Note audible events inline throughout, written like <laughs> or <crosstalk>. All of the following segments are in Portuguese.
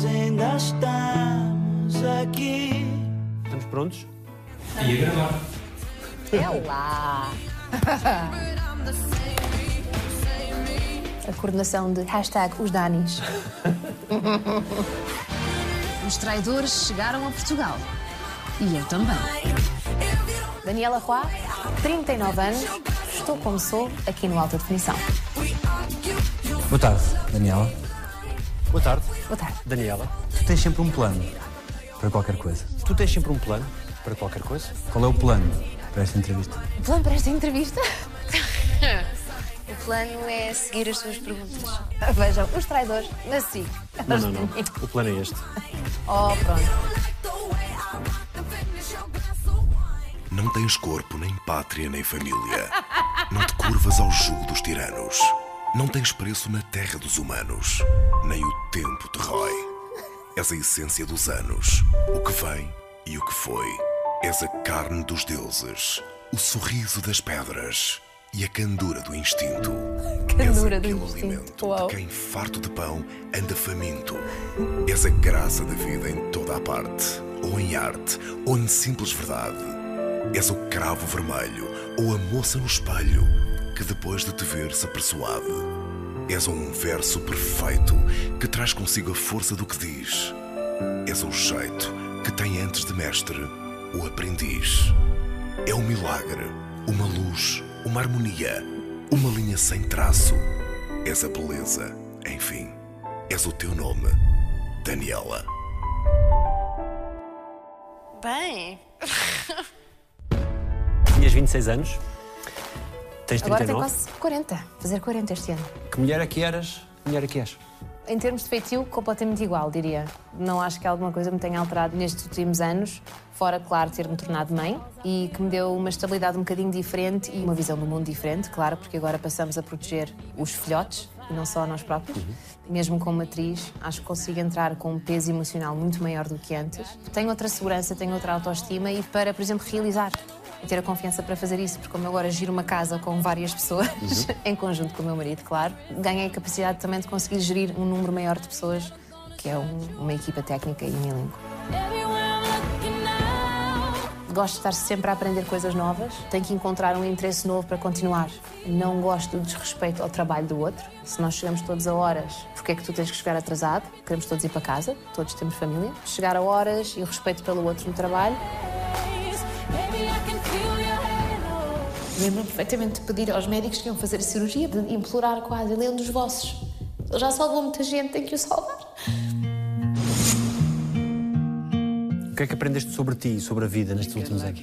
nós ainda estamos aqui. Estamos prontos? E a gravar. É lá! A coordenação de hashtag os Danis. <laughs> Os traidores chegaram a Portugal. E eu também. Daniela Roy, 39 anos, estou como sou aqui no Alta Definição. Boa tarde, Daniela. Boa tarde, Boa tarde. Daniela. Tu tens sempre um plano para qualquer coisa. Tu tens sempre um plano para qualquer coisa? Qual é o plano para esta entrevista? O plano para esta entrevista? <laughs> o plano é seguir as suas perguntas. <laughs> Vejam, os traidores, na SIC. Não, não, não. O plano é este. <laughs> Oh, pronto. Não tens corpo, nem pátria, nem família. Não te curvas ao jugo dos tiranos. Não tens preço na terra dos humanos. Nem o tempo te rói. És a essência dos anos. O que vem e o que foi. És a carne dos deuses. O sorriso das pedras. E a candura do instinto. <laughs> Candura És do aquele instinto, alimento uau. de quem farto de pão anda faminto. És a graça da vida em toda a parte. Ou em arte, ou em simples verdade. És o cravo vermelho ou a moça no espelho que depois de te ver se aperçoade. És um verso perfeito que traz consigo a força do que diz. És o jeito que tem antes de mestre o aprendiz. É um milagre, uma luz, uma harmonia, uma linha sem traço. És a beleza, enfim. És o teu nome, Daniela. Bem, <laughs> Tinhas 26 anos? Tens agora tenho 39? quase 40. Fazer 40 este ano. Que mulher é que eras? Que mulher é que és? Em termos de feitio, completamente igual, diria. Não acho que alguma coisa me tenha alterado nestes últimos anos, fora, claro, ter-me tornado mãe e que me deu uma estabilidade um bocadinho diferente e uma visão do mundo diferente, claro, porque agora passamos a proteger os filhotes e não só nós próprios. Mesmo como atriz, acho que consigo entrar com um peso emocional muito maior do que antes. Tenho outra segurança, tenho outra autoestima e para, por exemplo, realizar. E ter a confiança para fazer isso, porque como eu agora giro uma casa com várias pessoas, <laughs> em conjunto com o meu marido, claro, ganhei a capacidade também de conseguir gerir um número maior de pessoas, que é um- uma equipa técnica e um elenco. Gosto de estar sempre a aprender coisas novas. Tenho que encontrar um interesse novo para continuar. Não gosto do desrespeito ao trabalho do outro. Se nós chegamos todos a horas, porque é que tu tens que chegar atrasado? Queremos todos ir para casa, todos temos família. Chegar a horas e o respeito pelo outro no trabalho. Lembro-me perfeitamente de pedir aos médicos que iam fazer a cirurgia, de implorar quase, ele é um dos vossos. Ele já salvou muita gente, tem que o salvar. O que é que aprendeste sobre ti e sobre a vida nestes últimos anos?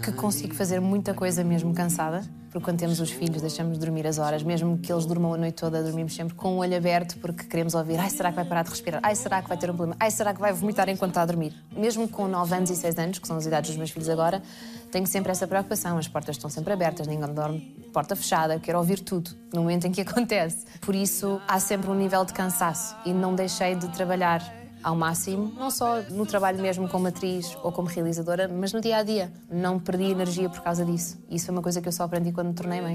Que consigo fazer muita coisa mesmo cansada, porque quando temos os filhos deixamos de dormir as horas, mesmo que eles durmam a noite toda, dormimos sempre com o olho aberto porque queremos ouvir, ai, será que vai parar de respirar? Ai, será que vai ter um problema? Ai, será que vai vomitar enquanto está a dormir? Mesmo com 9 anos e 6 anos, que são as idades dos meus filhos agora, tenho sempre essa preocupação, as portas estão sempre abertas, ninguém dorme porta fechada, quero ouvir tudo no momento em que <laughs> acontece. Por isso, há sempre um nível de cansaço e não deixei de trabalhar ao máximo, não só no trabalho mesmo como atriz ou como realizadora, mas no dia a dia. Não perdi energia por causa disso. Isso foi uma coisa que eu só aprendi quando me tornei mãe.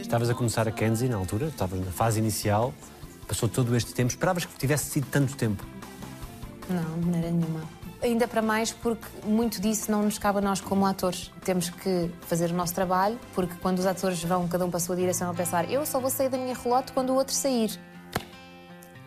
Estavas a começar a Kenzie na altura, estavas na fase inicial, passou todo este tempo, esperavas que tivesse sido tanto tempo. Não, de maneira nenhuma. Ainda para mais porque muito disso não nos cabe a nós como atores. Temos que fazer o nosso trabalho, porque quando os atores vão cada um para a sua direção a pensar eu só vou sair da minha relote quando o outro sair.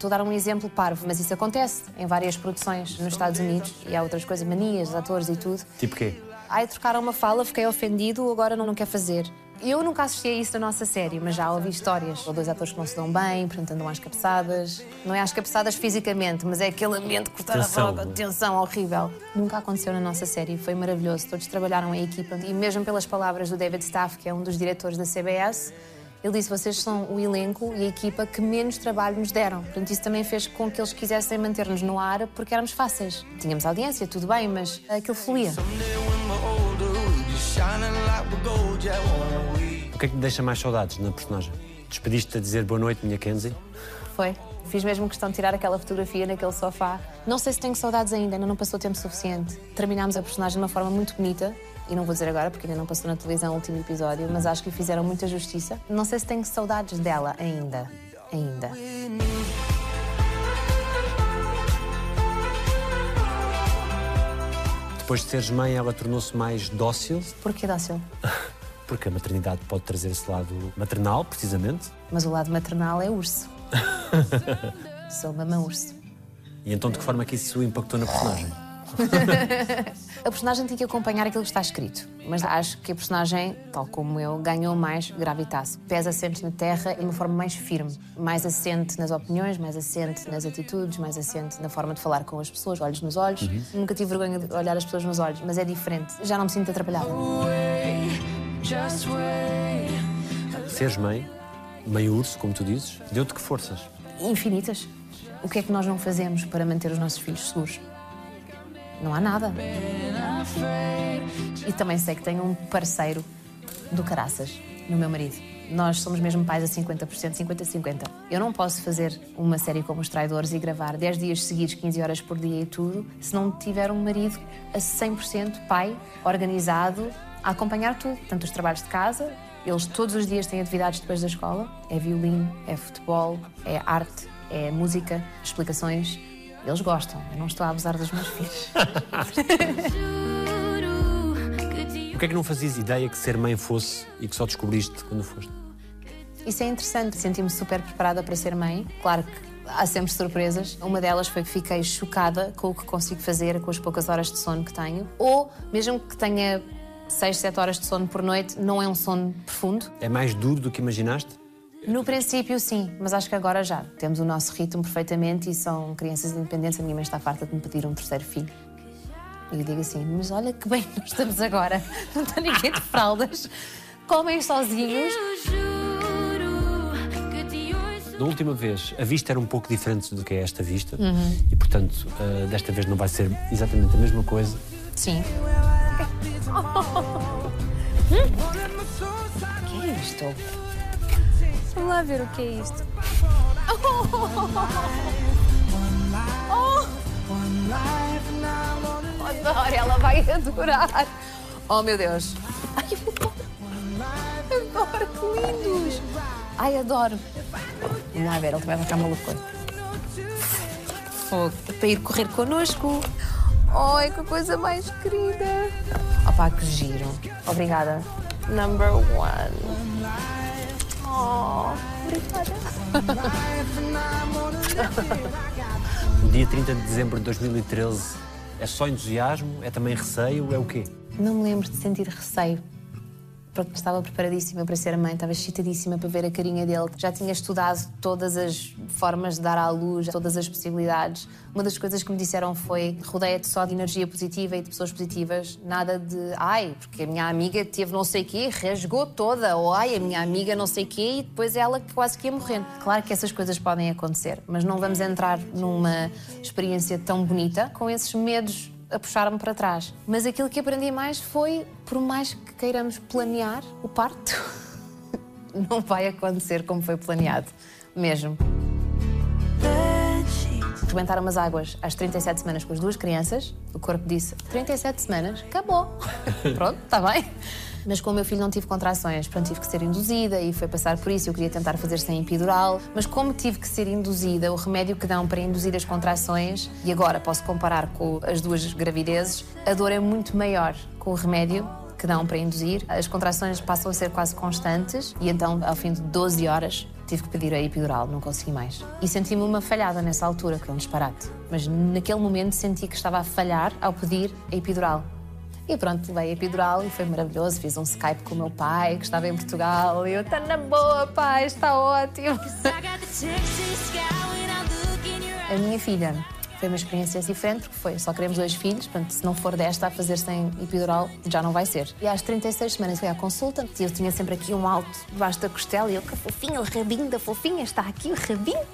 Estou a dar um exemplo parvo, mas isso acontece em várias produções nos Estados Unidos e há outras coisas, manias, atores e tudo. Tipo quê? Ai, trocaram uma fala, fiquei ofendido, agora não, não quer fazer. Eu nunca assisti a isso na nossa série, mas já ouvi histórias. Ou dois atores que não se dão bem, portanto andam às cabeçadas. Não é às cabeçadas fisicamente, mas é aquele ambiente cortar Tensão. a boca, tensão horrível. Nunca aconteceu na nossa série, foi maravilhoso. Todos trabalharam em equipa. E mesmo pelas palavras do David Staff, que é um dos diretores da CBS, ele disse: vocês são o elenco e a equipa que menos trabalho nos deram. Portanto, isso também fez com que eles quisessem manter-nos no ar porque éramos fáceis. Tínhamos audiência, tudo bem, mas aquilo fluía. O que é que te deixa mais saudades na personagem? Despediste-te a dizer boa noite, minha Kenzie? Foi. Fiz mesmo questão de tirar aquela fotografia naquele sofá. Não sei se tenho saudades ainda, ainda não passou tempo suficiente. Terminámos a personagem de uma forma muito bonita e não vou dizer agora porque ainda não passou na televisão o último episódio, mas acho que lhe fizeram muita justiça. Não sei se tenho saudades dela ainda. Ainda. Depois de seres mãe, ela tornou-se mais dócil? Porquê dócil? <laughs> porque a maternidade pode trazer esse lado maternal, precisamente. Mas o lado maternal é urso. <laughs> Sou mamãe urso. E então de que forma é que isso impactou na personagem? <laughs> A personagem tem que acompanhar aquilo que está escrito, mas acho que a personagem, tal como eu, ganhou mais gravitas. Pés assentes na terra de uma forma mais firme, mais assente nas opiniões, mais assente nas atitudes, mais assente na forma de falar com as pessoas, olhos nos olhos. Nunca tive vergonha de olhar as pessoas nos olhos, mas é diferente. Já não me sinto atrapalhada. Seres mãe, mãe urso, como tu dizes, deu-te que forças? Infinitas. O que é que nós não fazemos para manter os nossos filhos seguros? Não há nada. E também sei que tenho um parceiro do caraças, no meu marido. Nós somos mesmo pais a 50%, 50-50. Eu não posso fazer uma série como Os Traidores e gravar 10 dias seguidos, 15 horas por dia e tudo, se não tiver um marido a 100% pai, organizado, a acompanhar tudo. Tanto os trabalhos de casa, eles todos os dias têm atividades depois da escola. É violino, é futebol, é arte, é música, explicações. Eles gostam. Eu não estou a abusar dos meus filhos. <laughs> O que é que não fazias ideia que ser mãe fosse e que só descobriste quando foste? Isso é interessante. Senti-me super preparada para ser mãe. Claro que há sempre surpresas. Uma delas foi que fiquei chocada com o que consigo fazer com as poucas horas de sono que tenho. Ou, mesmo que tenha 6, 7 horas de sono por noite, não é um sono profundo. É mais duro do que imaginaste? No princípio, sim, mas acho que agora já. Temos o nosso ritmo perfeitamente e são crianças independentes. A minha mãe está farta de me pedir um terceiro filho. E eu digo assim: mas olha que bem nós estamos agora. <laughs> Não está ninguém de fraldas. Comem sozinhos. Da última vez, a vista era um pouco diferente do que é esta vista e, portanto, eh, desta vez não vai ser exatamente a mesma coisa. Sim. O <laughs> que é isto? Vamos lá ver o que é isto. Oh, <laughs> adoro, ela vai adorar. Oh, meu Deus. Ai, adoro. Que lindos. Ai, adoro. Vamos lá ver, ele vai ficar maluco. Fogo. Para ir correr connosco. Ai, que coisa mais querida. Opá, que giro. Obrigada. Number one. Oh, obrigada. O dia 30 de dezembro de 2013 é só entusiasmo? É também receio? É o quê? Não me lembro de sentir receio. Porque estava preparadíssima para ser mãe, estava excitadíssima para ver a carinha dele. Já tinha estudado todas as formas de dar à luz, todas as possibilidades. Uma das coisas que me disseram foi: rodeia-te só de energia positiva e de pessoas positivas, nada de ai, porque a minha amiga teve não sei o quê, rasgou toda, ou ai, a minha amiga não sei o quê, e depois ela quase que ia morrendo. Claro que essas coisas podem acontecer, mas não vamos entrar numa experiência tão bonita com esses medos a puxar-me para trás. Mas aquilo que aprendi mais foi, por mais que queiramos planear o parto, <laughs> não vai acontecer como foi planeado, mesmo. Rebentaram as águas às 37 semanas com as duas crianças. O corpo disse: 37 semanas, acabou. <laughs> Pronto, está bem. Mas como o meu filho não tive contrações, pronto, tive que ser induzida e foi passar por isso. Eu queria tentar fazer sem epidural, mas como tive que ser induzida, o remédio que dão para induzir as contrações, e agora posso comparar com as duas gravidezes, a dor é muito maior com o remédio que dão para induzir. As contrações passam a ser quase constantes e então, ao fim de 12 horas, tive que pedir a epidural, não consegui mais. E senti-me uma falhada nessa altura, que é um disparate. Mas naquele momento senti que estava a falhar ao pedir a epidural. E pronto, levei a epidural e foi maravilhoso. Fiz um Skype com o meu pai, que estava em Portugal. E eu, está na boa, pai, está ótimo. <laughs> A minha filha foi uma experiência diferente, porque foi, só queremos dois filhos, portanto, se não for desta a fazer sem epidural, já não vai ser. E às 36 semanas fui à consulta, e eu tinha sempre aqui um alto debaixo da costela, e eu, que fofinha, o rabinho da fofinha, está aqui o rabinho.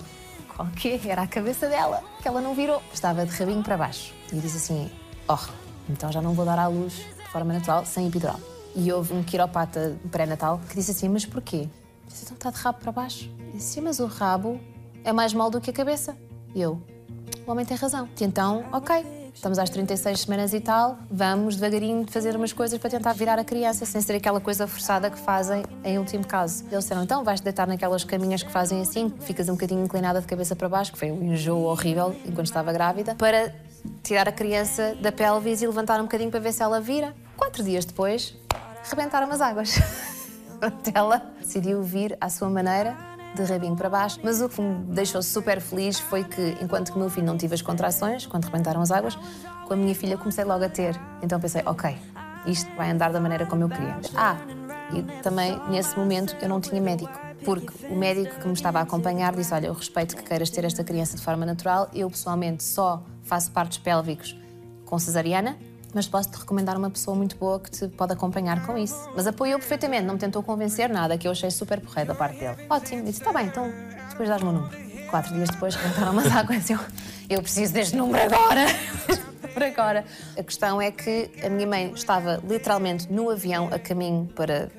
Qual que? Era a cabeça dela, que ela não virou. Estava de rabinho para baixo. E disse assim, oh, então já não vou dar à luz de forma natural, sem epidural. E houve um quiropata pré-natal que disse assim, mas porquê? Disse, então está de rabo para baixo. Disse, sim, mas o rabo é mais mal do que a cabeça. E eu, o homem tem razão. E então, ok, estamos às 36 semanas e tal, vamos devagarinho fazer umas coisas para tentar virar a criança, sem ser aquela coisa forçada que fazem em último caso. Eles disseram, então vais deitar naquelas caminhas que fazem assim, ficas um bocadinho inclinada de cabeça para baixo, que foi um enjoo horrível enquanto estava grávida, para tirar a criança da pelvis e levantar um bocadinho para ver se ela vira. Quatro dias depois, rebentaram as águas. <laughs> ela decidiu vir à sua maneira, de rabinho para baixo. Mas o que me deixou super feliz foi que, enquanto que meu filho não tive as contrações, quando rebentaram as águas, com a minha filha comecei logo a ter. Então pensei, ok, isto vai andar da maneira como eu queria. Ah, e também nesse momento eu não tinha médico. Porque o médico que me estava a acompanhar disse: Olha, eu respeito que queiras ter esta criança de forma natural, eu pessoalmente só faço partos pélvicos com cesariana, mas posso-te recomendar uma pessoa muito boa que te pode acompanhar com isso. Mas apoiou perfeitamente, não me tentou convencer nada, que eu achei super porreiro da parte dele. Ótimo, disse: Está bem, então depois dás-me o número. Quatro dias depois, cantaram umas águas, eu, eu preciso deste número agora. <laughs> Por agora. A questão é que a minha mãe estava literalmente no avião a caminho para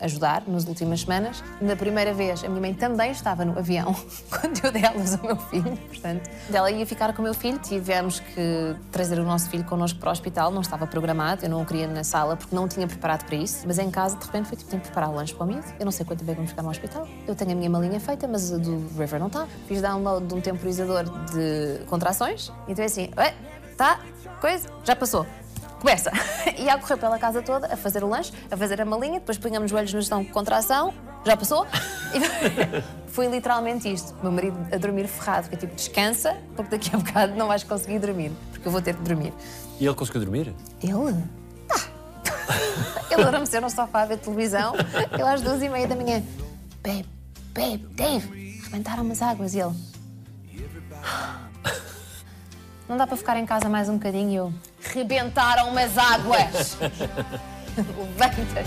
ajudar nas últimas semanas. Na primeira vez, a minha mãe também estava no avião <laughs> quando eu dei luz ao meu filho. Portanto, ela ia ficar com o meu filho. Tivemos que trazer o nosso filho connosco para o hospital. Não estava programado, eu não o queria na sala porque não tinha preparado para isso. Mas em casa, de repente, foi tipo: tenho que preparar o lanche para o miúdo. Eu não sei quanto tempo é vamos ficar no hospital. Eu tenho a minha malinha feita, mas a do River não está. Fiz download de um temporizador de contrações. Então é assim: tá, coisa, já passou começa. <laughs> E a correr pela casa toda, a fazer o lanche, a fazer a malinha, depois punhamos os joelhos no chão com contração, já passou. <laughs> E <laughs> foi literalmente isto. O meu marido a dormir ferrado, que é tipo, descansa, porque daqui a bocado não vais conseguir dormir, porque eu vou ter que dormir. E ele conseguiu dormir? Ele? Ah! Ele adormeceu no sofá a ver televisão, ele às duas e meia da manhã. Babe, babe, Dave, rebentaram as águas. E ele. Não dá para ficar em casa mais um bocadinho e eu. Rebentaram as águas! <laughs> Levanta!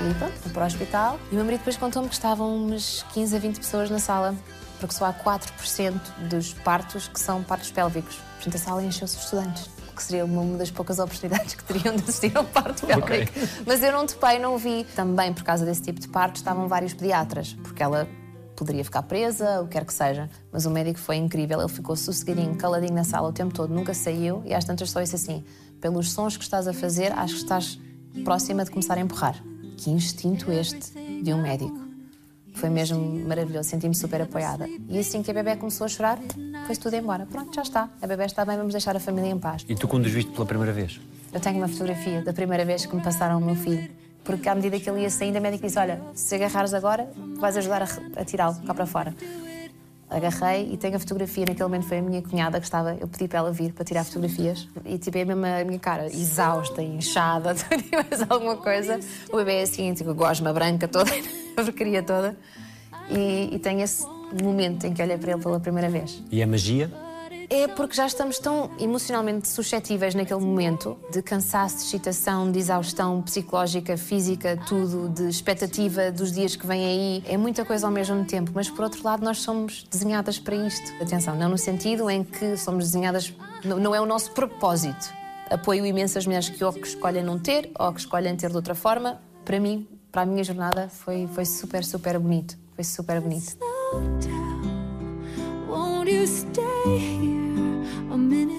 E pronto, fui para o hospital. E o meu marido depois contou-me que estavam umas 15 a 20 pessoas na sala, porque só há 4% dos partos que são partos pélvicos. Portanto, a sala encheu-se de estudantes. o Que seria uma das poucas oportunidades que teriam de assistir a um parto pélvico. Mas eu não topei, não vi. Também por causa desse tipo de parto estavam vários pediatras, porque ela poderia ficar presa, o que quer que seja. Mas o médico foi incrível, ele ficou sossegadinho, caladinho na sala o tempo todo, nunca saiu e às tantas só disse assim: pelos sons que estás a fazer, acho que estás próxima de começar a empurrar. Que instinto este de um médico. Foi mesmo maravilhoso, senti-me super apoiada. E assim que a bebê começou a chorar, foi-se tudo embora. Pronto, já está. A bebê está bem, vamos deixar a família em paz. E tu viste pela primeira vez? Eu tenho uma fotografia da primeira vez que me passaram o meu filho. Porque à medida que ele ia saindo, a médica disse: Olha, se agarrares agora, vais ajudar a, a tirá-lo cá para fora. Agarrei e tenho a fotografia. Naquele momento foi a minha cunhada que estava. Eu pedi para ela vir para tirar fotografias. E tipo, é mesmo a minha cara, exausta, inchada, <laughs> mais alguma coisa. O bebê é assim, tipo, gosma branca toda, <laughs> a porcaria toda. E, e tenho esse momento em que olhei para ele pela primeira vez. E a magia? É porque já estamos tão emocionalmente suscetíveis naquele momento de cansaço, de excitação, de exaustão psicológica, física, tudo, de expectativa dos dias que vêm aí. É muita coisa ao mesmo tempo, mas por outro lado, nós somos desenhadas para isto. Atenção, não no sentido em que somos desenhadas, não é o nosso propósito. Apoio imenso as mulheres que ou que escolhem não ter ou que escolhem ter de outra forma. Para mim, para a minha jornada, foi, foi super, super bonito. Foi super bonito. Won't you stay here?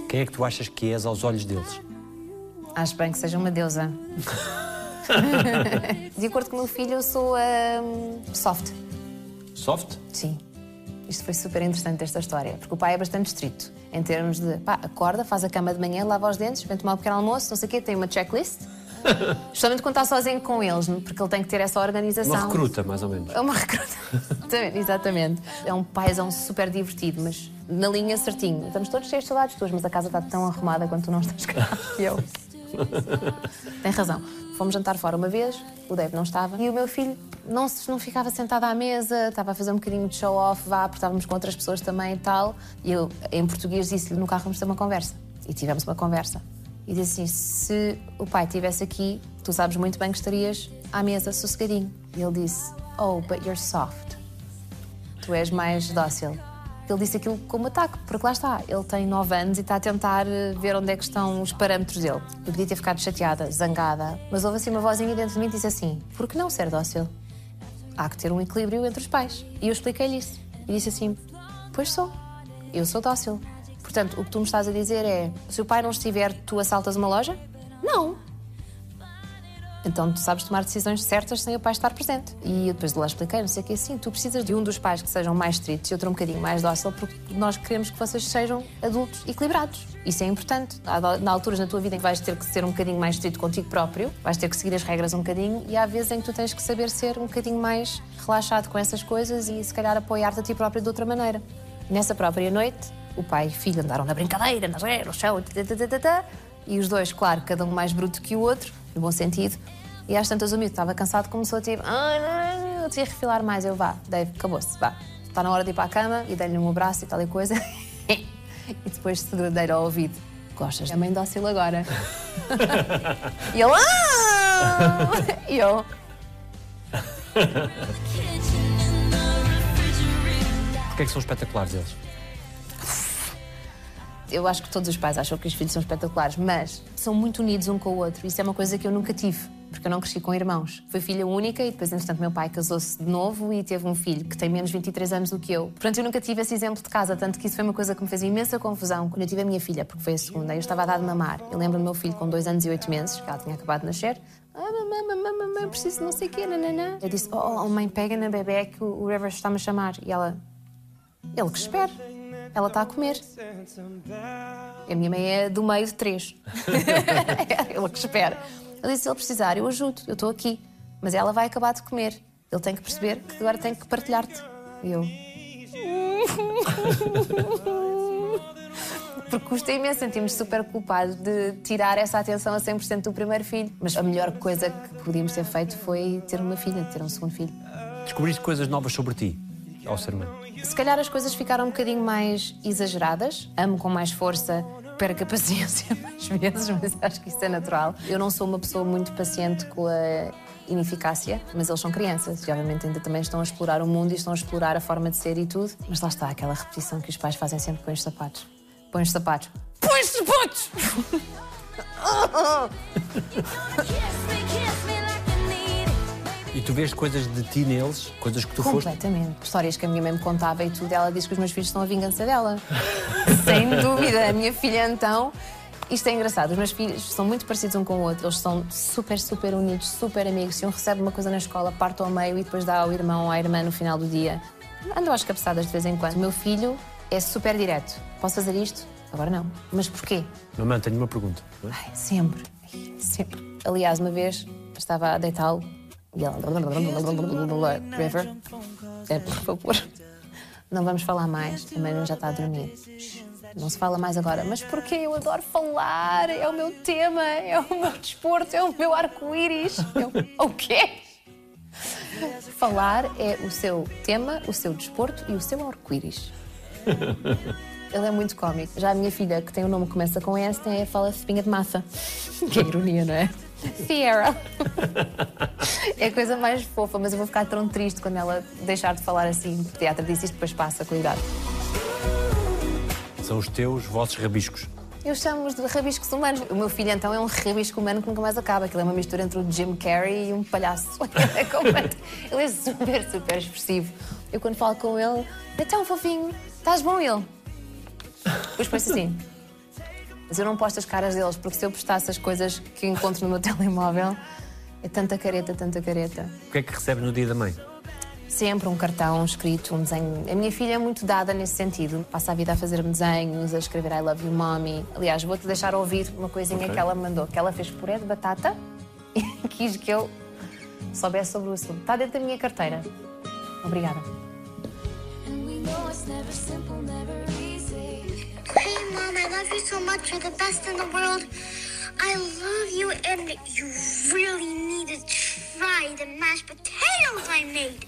Quem é que tu achas que és aos olhos deles? Acho bem que seja uma deusa. <laughs> De acordo com o meu filho, eu sou hum, soft. Soft? Sim. Isto foi super interessante, esta história, porque o pai é bastante estrito em termos de pá, acorda, faz a cama de manhã, lava os dentes, vem tomar um pequeno almoço, não sei o quê, tem uma checklist. <laughs> Justamente quando está sozinho com eles, porque ele tem que ter essa organização. Uma recruta, mais ou menos. É uma recruta. Exatamente, <laughs> Exatamente. É um paizão super divertido, mas na linha certinho. Estamos todos cheios de saudades tuas, mas a casa está tão arrumada quanto tu não estás cá. <laughs> E eu. Tem razão. Fomos jantar fora uma vez, o Dave não estava, e o meu filho não, se- não ficava sentado à mesa, estava a fazer um bocadinho de show-off, vá, porque estávamos com outras pessoas também e tal. E eu, em português, disse-lhe no carro vamos ter uma conversa. E tivemos uma conversa. E disse assim: se o pai estivesse aqui, tu sabes muito bem que estarias à mesa sossegadinho. E ele disse: Oh, but you're soft. Tu és mais dócil. Ele disse aquilo como ataque, porque lá está, ele tem 9 anos e está a tentar eh, ver onde é que estão os parâmetros dele. Eu podia ter ficado chateada, zangada, mas houve assim uma vozinha dentro de mim que disse assim: por que não ser dócil? Há que ter um equilíbrio entre os pais. E eu expliquei-lhe isso. E disse assim: Pois sou, eu sou dócil. Portanto, o que tu me estás a dizer é: se o pai não estiver, tu assaltas uma loja? Não. Então tu sabes tomar decisões certas sem o pai estar presente. E eu depois de lá expliquei, não sei o que, assim, tu precisas de um dos pais que sejam mais estritos e outro um bocadinho mais dócil, porque nós queremos que vocês sejam adultos equilibrados. Isso é importante. Há na alturas na tua vida em que vais ter que ser um bocadinho mais estrito contigo próprio, vais ter que seguir as regras um bocadinho, e há vezes em que tu tens que saber ser um bocadinho mais relaxado com essas coisas e se calhar apoiar-te a ti próprio de outra maneira. Nessa própria noite, o pai e o filho andaram na brincadeira, nas no chão, e os dois, claro, cada um mais bruto que o outro, no bom sentido. E às tantas o miúdo estava cansado, começou a tipo, ah, não, eu tinha refilar mais. Eu, vá, Dave, acabou-se, vá. Está na hora de ir para a cama e dei-lhe um abraço e tal e coisa. <laughs> e depois segredeiro ao ouvido. Gostas? É mãe dócil agora. <laughs> e ele, ah! E eu, <laughs> Porquê é que são espetaculares eles? Eu acho que todos os pais acham que os filhos são espetaculares, mas são muito unidos um com o outro. Isso é uma coisa que eu nunca tive, porque eu não cresci com irmãos. Fui filha única e depois, entretanto, meu pai casou-se de novo e teve um filho que tem menos 23 anos do que eu. Portanto, eu nunca tive esse exemplo de casa, tanto que isso foi uma coisa que me fez imensa confusão quando eu tive a minha filha, porque foi a segunda. Eu estava a dar de mamar. Eu lembro do meu filho com dois anos e oito meses, que ela tinha acabado de nascer. Ah, mamãe, mamãe, mamãe, preciso não sei o quê, nananã. Eu disse, oh, oh, mãe, pega na bebê que o River está-me a chamar. E ela, ele que espera. Ela está a comer. A minha mãe é do meio de três. <laughs> ela que espera. Ele disse: se ele precisar, eu ajudo, eu estou aqui. Mas ela vai acabar de comer. Ele tem que perceber que agora tem que partilhar-te. E eu. <laughs> Porque custa imenso, sentimos super culpados de tirar essa atenção a 100% do primeiro filho. Mas a melhor coisa que podíamos ter feito foi ter uma filha, ter um segundo filho. Descobriste coisas novas sobre ti, ao ser mãe? Se calhar as coisas ficaram um bocadinho mais exageradas. Amo com mais força, perco a <laughs> paciência mais vezes, mas acho que isso é natural. Eu não sou uma pessoa muito paciente com a ineficácia, mas eles são crianças e obviamente ainda também estão a explorar o mundo e estão a explorar a forma de ser e tudo. Mas lá está, aquela repetição que os pais fazem sempre com os sapatos. Põe os sapatos. Põe os sapatos! <laughs> <laughs> E tu vês coisas de ti neles, coisas que tu foste. Completamente. Histórias que a minha mãe me contava e tudo, ela diz que os meus filhos são a vingança dela. <laughs> Sem dúvida. A minha filha, então. Isto é engraçado, os meus filhos são muito parecidos um com o outro, eles são super, super unidos, super amigos. Se um recebe uma coisa na escola, parte ao meio e depois dá ao irmão ou à irmã no final do dia. Andam às cabeçadas de vez em quando. O meu filho é super direto. Posso fazer isto? Agora não. Mas porquê? Mamãe, tenho uma pergunta. é? Ai, sempre, sempre. Aliás, uma vez estava a deitá-lo e ela. River, é, por favor, não vamos falar mais. A mãe já está a dormir. Não se fala mais agora. Mas porquê? Eu adoro falar. É o meu tema, é o meu desporto, é o meu arco-íris. Eu, o quê? Falar é o seu tema, o seu desporto e o seu arco-íris. Ele é muito cómico. Já a minha filha, que tem um nome que começa com S, tem fala espinha de massa. Que é ironia, não é? Sierra. É a coisa mais fofa, mas eu vou ficar tão triste quando ela deixar de falar assim. O teatro disse isto, depois passa, cuidado. São os teus vossos rabiscos. Eu chamo-os de rabiscos humanos. O meu filho, então, é um rabisco humano que nunca mais acaba. Aquilo é uma mistura entre o Jim Carrey e um palhaço. Ele <laughs> é, completo- ele é super, super expressivo. Eu, quando falo com ele, é tão fofinho. Estás bom, ele? Depois penso assim. Mas eu não posto as caras deles, porque se eu postasse as coisas que encontro no meu <laughs> telemóvel, é tanta careta, tanta careta. O que é que recebes no dia da mãe? Sempre um cartão escrito, um desenho. A minha filha é muito dada nesse sentido. Passa a vida a fazer desenhos, a escrever I love you, mommy. Aliás, vou-te deixar ouvir uma coisinha Ok. que ela me mandou, que ela fez puré de batata <laughs> e quis que eu soubesse sobre o assunto. Está dentro da minha carteira. Obrigada. And we know it's never simple, never easy. Hey, Mom, I love you so much. You're the best in the world. I love you, and you really need to try the mashed potatoes I made.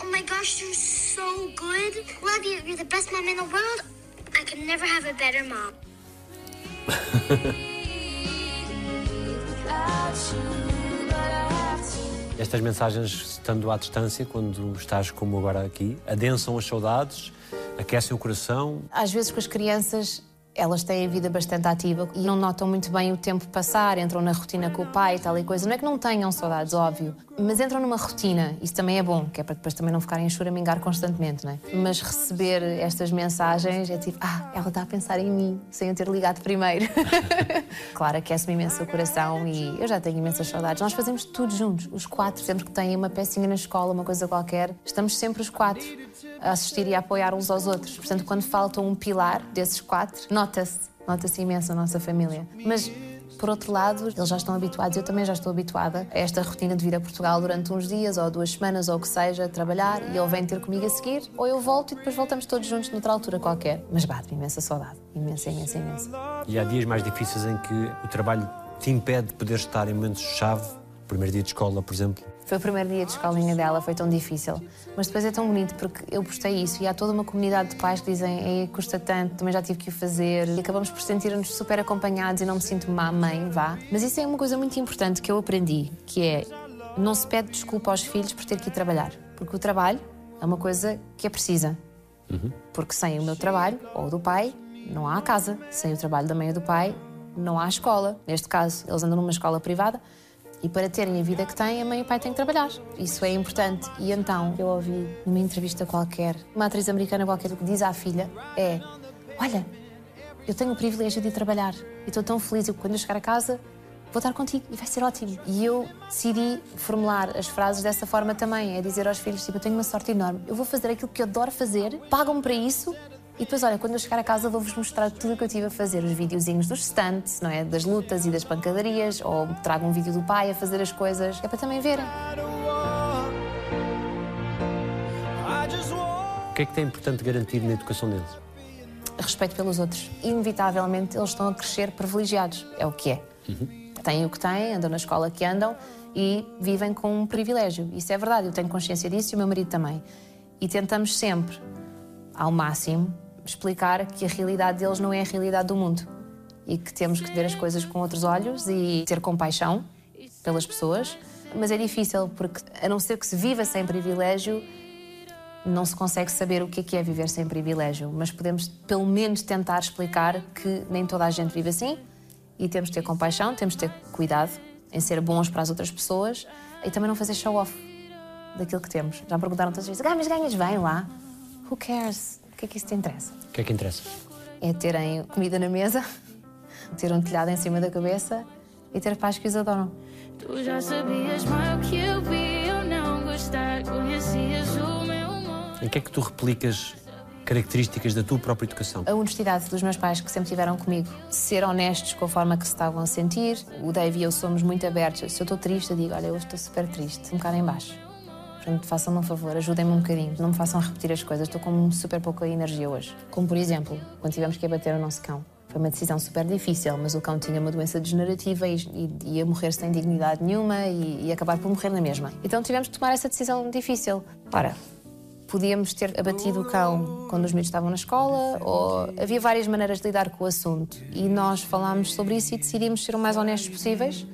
Oh my gosh, they're so good. Love you. You're the best mom in the world. I could never have a better mom. Estas mensagens, estando à distância, quando estás como agora aqui, adensam as saudades, aquecem o coração. Às vezes com as crianças elas têm a vida bastante ativa e não notam muito bem o tempo passar, entram na rotina com o pai e tal e coisa. Não é que não tenham saudades, óbvio, mas entram numa rotina. Isso também é bom, que é para depois também não ficarem a choramingar constantemente, não é? Mas receber estas mensagens é tipo, ah, ela está a pensar em mim, sem eu ter ligado primeiro. <laughs> claro, aquece-me imenso o coração e eu já tenho imensas saudades. Nós fazemos tudo juntos, os quatro. Sempre que têm uma pecinha na escola, uma coisa qualquer, estamos sempre os quatro a assistir e a apoiar uns aos outros. Portanto, quando falta um pilar desses quatro, nota-se, nota-se imenso a nossa família. Mas por outro lado, eles já estão habituados, eu também já estou habituada a esta rotina de vir a Portugal durante uns dias ou duas semanas ou o que seja, trabalhar e ele vem ter comigo a seguir, ou eu volto e depois voltamos todos juntos noutra altura qualquer. Mas bate-me imensa saudade, imensa, imensa, imensa. E há dias mais difíceis em que o trabalho te impede de poder estar em momentos-chave, primeiro dia de escola, por exemplo. Foi o primeiro dia de escolinha dela, foi tão difícil. Mas depois é tão bonito porque eu postei isso e há toda uma comunidade de pais que dizem Ei, custa tanto, também já tive que o fazer. E acabamos por sentir-nos super acompanhados e não me sinto má mãe, vá. Mas isso é uma coisa muito importante que eu aprendi, que é não se pede desculpa aos filhos por ter que ir trabalhar. Porque o trabalho é uma coisa que é precisa. Porque sem o meu trabalho, ou do pai, não há casa. Sem o trabalho da mãe ou do pai, não há escola. Neste caso, eles andam numa escola privada. E para terem a vida que têm, a mãe e o pai têm que trabalhar. Isso é importante. E então, eu ouvi numa entrevista qualquer, uma atriz americana qualquer, o que diz à filha é: Olha, eu tenho o privilégio de ir trabalhar e estou tão feliz. Eu, quando eu chegar a casa, vou estar contigo e vai ser ótimo. E eu decidi formular as frases dessa forma também: é dizer aos filhos, tipo, eu tenho uma sorte enorme, eu vou fazer aquilo que eu adoro fazer, pagam-me para isso. E depois, olha, quando eu chegar a casa, vou-vos mostrar tudo o que eu estive a fazer. Os videozinhos dos stunts, não é? Das lutas e das pancadarias. Ou trago um vídeo do pai a fazer as coisas. É para também verem. O que é que é importante garantir na educação deles? Respeito pelos outros. Inevitavelmente, eles estão a crescer privilegiados. É o que é. Têm o que têm, andam na escola que andam e vivem com um privilégio. Isso é verdade, eu tenho consciência disso e o meu marido também. E tentamos sempre, ao máximo, explicar que a realidade deles não é a realidade do mundo e que temos que ver as coisas com outros olhos e ter compaixão pelas pessoas. Mas é difícil, porque a não ser que se viva sem privilégio, não se consegue saber o que é é viver sem privilégio. Mas podemos, pelo menos, tentar explicar que nem toda a gente vive assim e temos de ter compaixão, temos de ter cuidado em ser bons para as outras pessoas e também não fazer show-off daquilo que temos. Já me perguntaram tantas vezes: ah, mas ganhas bem lá? Who cares? O que é que isso te interessa? O que é que interessa? É terem comida na mesa, <laughs> ter um telhado em cima da cabeça e ter pais que os adoram. Tu já sabias mal que eu vi eu não gostar, conhecias o meu mundo. Em que é que tu replicas características da tua própria educação? A honestidade dos meus pais que sempre tiveram comigo, ser honestos com a forma que se estavam a sentir. O Dave e eu somos muito abertos. Se eu estou triste, eu digo: Olha, eu estou super triste, um bocado em baixo. Portanto, façam-me um favor, ajudem-me um bocadinho, não me façam repetir as coisas, estou com super pouca energia hoje. Como, por exemplo, quando tivemos que abater o nosso cão. Foi uma decisão super difícil, mas o cão tinha uma doença degenerativa e, e ia morrer sem dignidade nenhuma e, e acabar por morrer na mesma. Então tivemos de tomar essa decisão difícil. Ora, podíamos ter abatido o cão quando os miúdos estavam na escola, ou havia várias maneiras de lidar com o assunto. E nós falámos sobre isso e decidimos ser o mais honestos possíveis,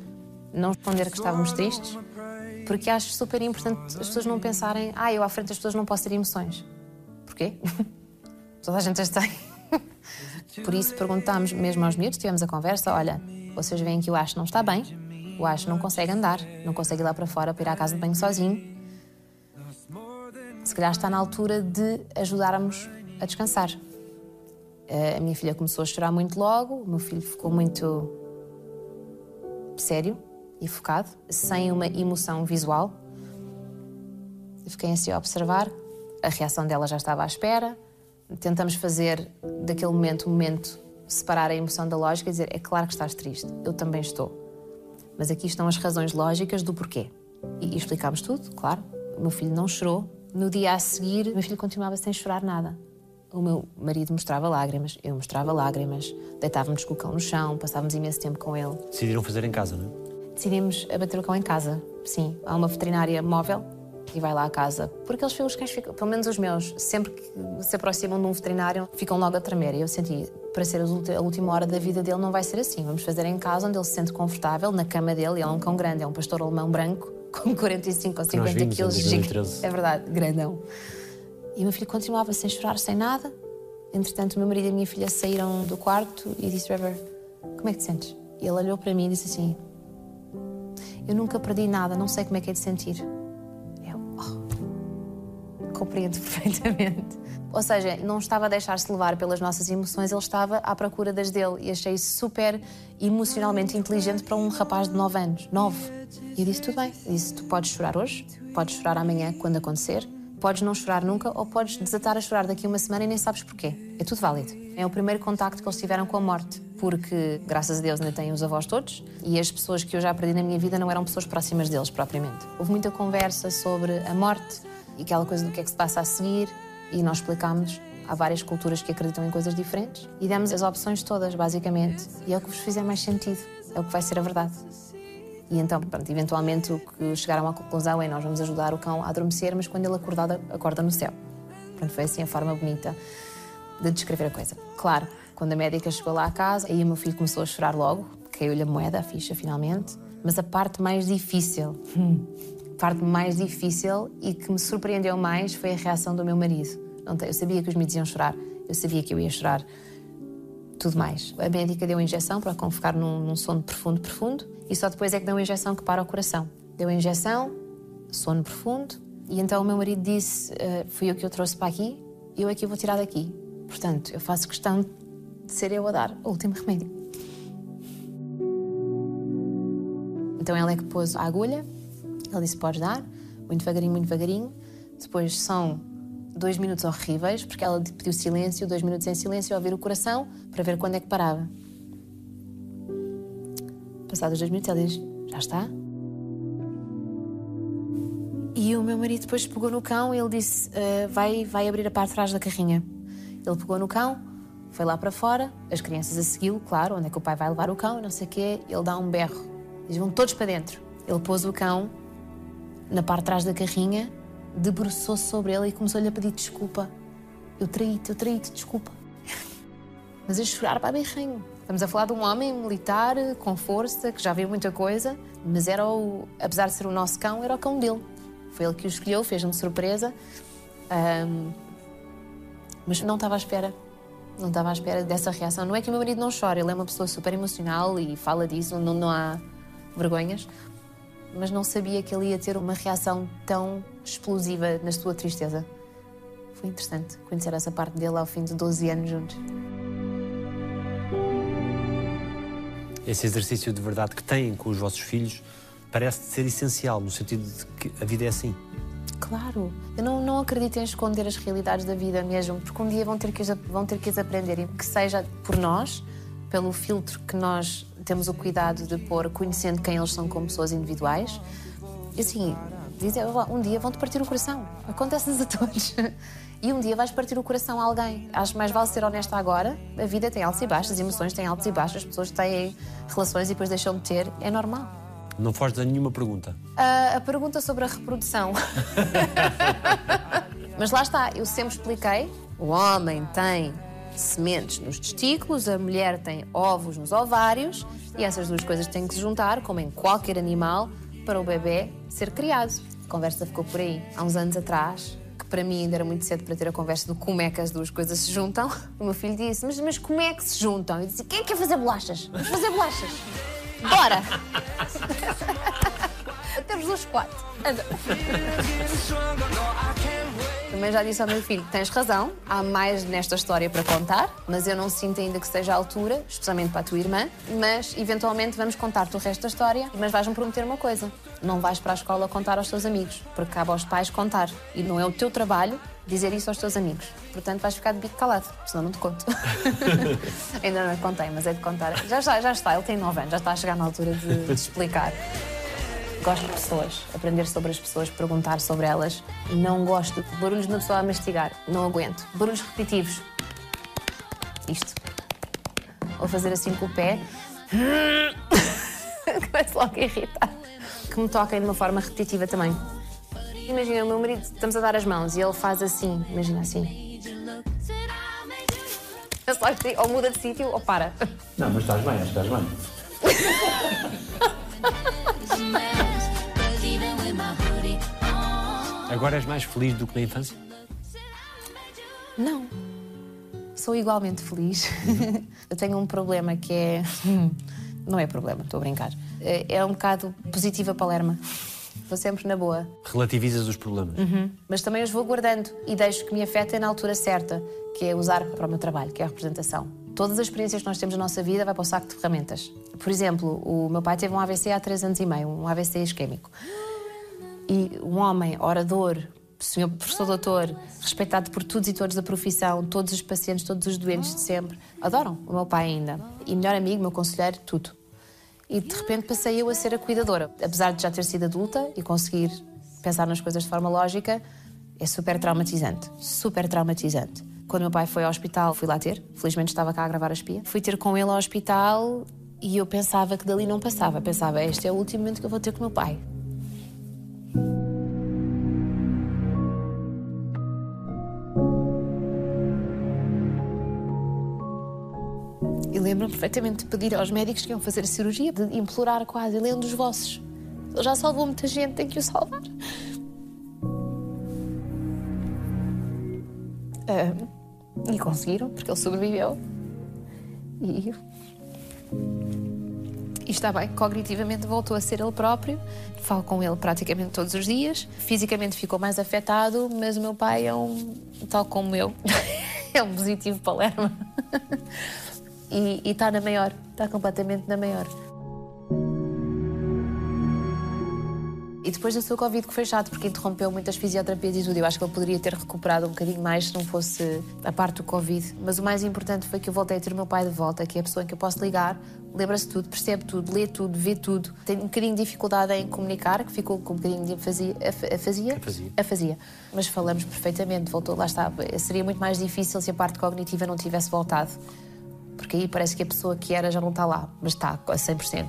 não esconder que estávamos tristes, porque acho super importante as pessoas não pensarem, ah, eu à frente das pessoas não posso ter emoções. Porquê? <laughs> Toda a gente as tem. <laughs> Por isso perguntámos mesmo aos miúdos, tivemos a conversa, olha, vocês veem que o Acho não está bem, o Acho não consegue andar, não consegue ir lá para fora para ir à casa de banho sozinho. Se calhar está na altura de ajudarmos a descansar. Eh, A minha filha começou a chorar muito logo, o meu filho ficou muito sério e focado, sem uma emoção visual. Fiquei assim a observar, a reação dela já estava à espera. Tentamos fazer daquele momento um momento, separar a emoção da lógica e dizer: é claro que estás triste, eu também estou. Mas aqui estão as razões lógicas do porquê. E explicámos tudo, claro. O meu filho não chorou. No dia a seguir, o meu filho continuava sem chorar nada. O meu marido mostrava lágrimas, eu mostrava lágrimas, deitávamos com o cão no chão, passávamos imenso tempo com ele. Decidiram fazer em casa, não é? Decidimos abater o cão em casa. Sim, há uma veterinária móvel e vai lá à casa. Porque eles os cães ficam, pelo menos os meus, sempre que se aproximam de um veterinário, ficam logo a tremer. E eu senti, para ser a última hora da vida dele, não vai ser assim. Vamos fazer em casa, onde ele se sente confortável, na cama dele. Ele é um cão grande, é um pastor alemão branco, <laughs> com 45 ou Que nós 50 vimos em quilos. 2013. É verdade, grandão. E o meu filho continuava sem chorar, sem nada. Entretanto, o meu marido e a minha filha saíram do quarto e disse: Trevor, como é que te sentes? E ele olhou para mim e disse assim: Eu nunca perdi nada, não sei como é que é de sentir. Eu, oh, compreendo <laughs> perfeitamente. Ou seja, não estava a deixar-se levar pelas nossas emoções, ele estava à procura das dele e achei isso super emocionalmente inteligente para um rapaz de 9 anos. 9. E eu disse: Tudo bem. Eu disse: Tu podes chorar hoje, podes chorar amanhã quando acontecer, podes não chorar nunca ou podes desatar a chorar daqui a uma semana e nem sabes porquê. É tudo válido. É o primeiro contacto que eles tiveram com a morte, porque, graças a Deus, ainda têm os avós todos e as pessoas que eu já perdi na minha vida não eram pessoas próximas deles, propriamente. Houve muita conversa sobre a morte e aquela coisa do que é que se passa a seguir e nós explicámos. Há várias culturas que acreditam em coisas diferentes e demos as opções todas, basicamente. E é o que vos fizer mais sentido, é o que vai ser a verdade. E então, pronto, eventualmente o que chegaram à conclusão é nós vamos ajudar o cão a adormecer, mas quando ele acordar, acorda no céu. Portanto, foi assim a forma bonita de descrever a coisa. Claro, quando a médica chegou lá à casa, aí o meu filho começou a chorar logo, caiu-lhe a moeda, a ficha finalmente. Mas a parte mais difícil, a parte mais difícil e que me surpreendeu mais foi a reação do meu marido. Eu sabia que os miúdos iam chorar, eu sabia que eu ia chorar, tudo mais. A médica deu a injeção para ficar num, num sono profundo, profundo, e só depois é que deu a injeção que para o coração. Deu a injeção, sono profundo, e então o meu marido disse: uh, Fui eu que o trouxe para aqui, eu é que o vou tirar daqui. Portanto, eu faço questão ser eu a dar o último remédio. Então ela é que pôs a agulha, ele disse: Podes dar, muito devagarinho, muito devagarinho. Depois são dois minutos horríveis, porque ela pediu silêncio, dois minutos em silêncio, a ouvir o coração, para ver quando é que parava. Passados dois minutos, ela diz: Já está? E o meu marido depois pegou no cão e ele disse: uh, vai, vai abrir a parte de trás da carrinha. Ele pegou no cão, foi lá para fora, as crianças a seguiu, claro, onde é que o pai vai levar o cão e não sei o quê. Ele dá um berro. Eles vão todos para dentro. Ele pôs o cão na parte de trás da carrinha debruçou-se sobre ele e começou-lhe a pedir desculpa. Eu traí-te, eu traí-te, desculpa. <laughs> Mas a chorar para berrinho. Estamos a falar de um homem militar, com força, que já viu muita coisa, mas era o, apesar de ser o nosso cão, era o cão dele. Foi ele que o escolheu, fez-me surpresa. Um, mas não estava à espera. Não estava à espera dessa reação. Não é que o meu marido não chora, ele é uma pessoa super emocional e fala disso, não, não há vergonhas mas não sabia que ele ia ter uma reação tão explosiva na sua tristeza. Foi interessante conhecer essa parte dele ao fim de 12 anos juntos. Esse exercício de verdade que têm com os vossos filhos parece ser essencial, no sentido de que a vida é assim. Claro, eu não, não acredito em esconder as realidades da vida mesmo, porque um dia vão ter que, vão ter que as aprender, que seja por nós, pelo filtro que nós temos o cuidado de pôr, conhecendo quem eles são como pessoas individuais. E assim, dizem, um dia vão-te partir o coração. Acontece-nos a todos. <laughs> E um dia vais partir o coração a alguém. Acho mais vale ser honesta agora. A vida tem altos e baixos, as emoções têm altos e baixos, as pessoas têm relações e depois deixam de ter. É normal. Não foges a nenhuma pergunta. Uh, a pergunta sobre a reprodução. <laughs> Mas lá está, eu sempre expliquei: o homem tem sementes nos testículos, a mulher tem ovos nos ovários e essas duas coisas têm que se juntar, como em qualquer animal, para o bebê ser criado. A conversa ficou por aí. Há uns anos atrás, que para mim ainda era muito cedo para ter a conversa do como é que as duas coisas se juntam, <laughs> o meu filho disse: Mas, mas como é que se juntam? Eu disse: Quem é que quer fazer bolachas? Vamos fazer bolachas. Bora! <laughs> Temos os quatro. Anda. Também já disse ao meu filho: tens razão, há mais nesta história para contar, mas eu não sinto ainda que seja a altura, especialmente para a tua irmã. Mas eventualmente vamos contar-te o resto da história. Mas vais-me prometer uma coisa: não vais para a escola contar aos teus amigos, porque cabe aos pais contar. E não é o teu trabalho dizer isso aos teus amigos. Portanto, vais ficar de bico calado, senão não te conto. <laughs> ainda não te contei, mas é de contar. Já está, já está, ele tem 9 anos, já está a chegar na altura de, de explicar. Gosto de pessoas, aprender sobre as pessoas, perguntar sobre elas. Não gosto de barulhos de uma pessoa a mastigar, não aguento. Barulhos repetitivos. Isto. Ou fazer assim com o pé. <laughs> Começo logo a irritar. Que me toquem de uma forma repetitiva também. Imagina, o meu marido, estamos a dar as mãos e ele faz assim, imagina assim. Ou muda de sítio ou para. Não, mas estás bem, acho que estás bem. Agora és mais feliz do que na infância? Não. sou igualmente feliz. <laughs> eu tenho um problema que é. <laughs> Não é problema, estou a brincar. É é um bocado positiva palerma. Vou sempre na boa. Relativizas os problemas. Mas também os vou guardando e deixo que me afetem na altura certa, que é usar para o meu trabalho, que é a representação. Todas as experiências que nós temos na nossa vida vai para o saco de ferramentas. Por exemplo, o meu pai teve um AVC há três anos e meio, um AVC isquémico. E um homem, orador, senhor professor doutor, respeitado por todos e todos da profissão, todos os pacientes, todos os doentes de sempre, adoram o meu pai ainda. E melhor amigo, meu conselheiro, tudo. E de repente passei eu a ser a cuidadora. Apesar de já ter sido adulta e conseguir pensar nas coisas de forma lógica, é super traumatizante. Super traumatizante. Quando meu pai foi ao hospital, fui lá ter. Felizmente estava cá a gravar a espia. Fui ter com ele ao hospital e eu pensava que dali não passava. Pensava, este é o último momento que eu vou ter com meu pai. Lembro-me perfeitamente de pedir aos médicos que iam fazer a cirurgia, de implorar quase, ele é um dos vossos. Ele já salvou muita gente, tem que o salvar. Ah, e conseguiram, porque ele sobreviveu. E, e está bem, cognitivamente voltou a ser ele próprio. Falo com ele praticamente todos os dias. Fisicamente ficou mais afetado, mas o meu pai é um, tal como eu, <laughs> é um positivo palerma. E e está na maior, está completamente na maior. E depois da sua Covid que foi chato, porque interrompeu muitas fisioterapias e tudo. Eu acho que ele poderia ter recuperado um bocadinho mais se não fosse a parte do Covid. Mas o mais importante foi que eu voltei a ter o meu pai de volta, que é a pessoa em que eu posso ligar, lembra-se tudo, percebe tudo, lê tudo, vê tudo. Tem um bocadinho de dificuldade em comunicar, que ficou com um bocadinho de afasia. af- Afasia? Afasia. Afasia. Mas falamos perfeitamente, voltou, lá está. Seria muito mais difícil se a parte cognitiva não tivesse voltado. Porque aí parece que a pessoa que era já não está lá, mas está a 100%.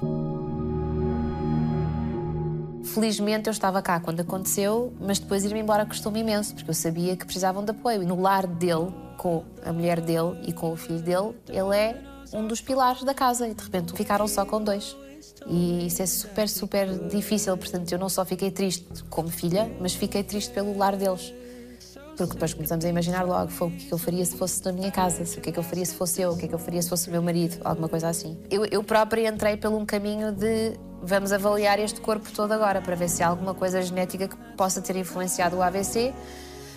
Felizmente eu estava cá quando aconteceu, mas depois ir-me embora custou-me imenso, porque eu sabia que precisavam de apoio. E no lar dele, com a mulher dele e com o filho dele, ele é um dos pilares da casa e de repente ficaram só com dois. E isso é super, super difícil. Portanto, eu não só fiquei triste como filha, mas fiquei triste pelo lar deles. Porque depois começamos a imaginar logo foi, o que é eu faria se fosse na minha casa, o que é que eu faria se fosse eu, o que é que eu faria se fosse o meu marido, alguma coisa assim. Eu, eu própria entrei por um caminho de vamos avaliar este corpo todo agora para ver se há alguma coisa genética que possa ter influenciado o AVC.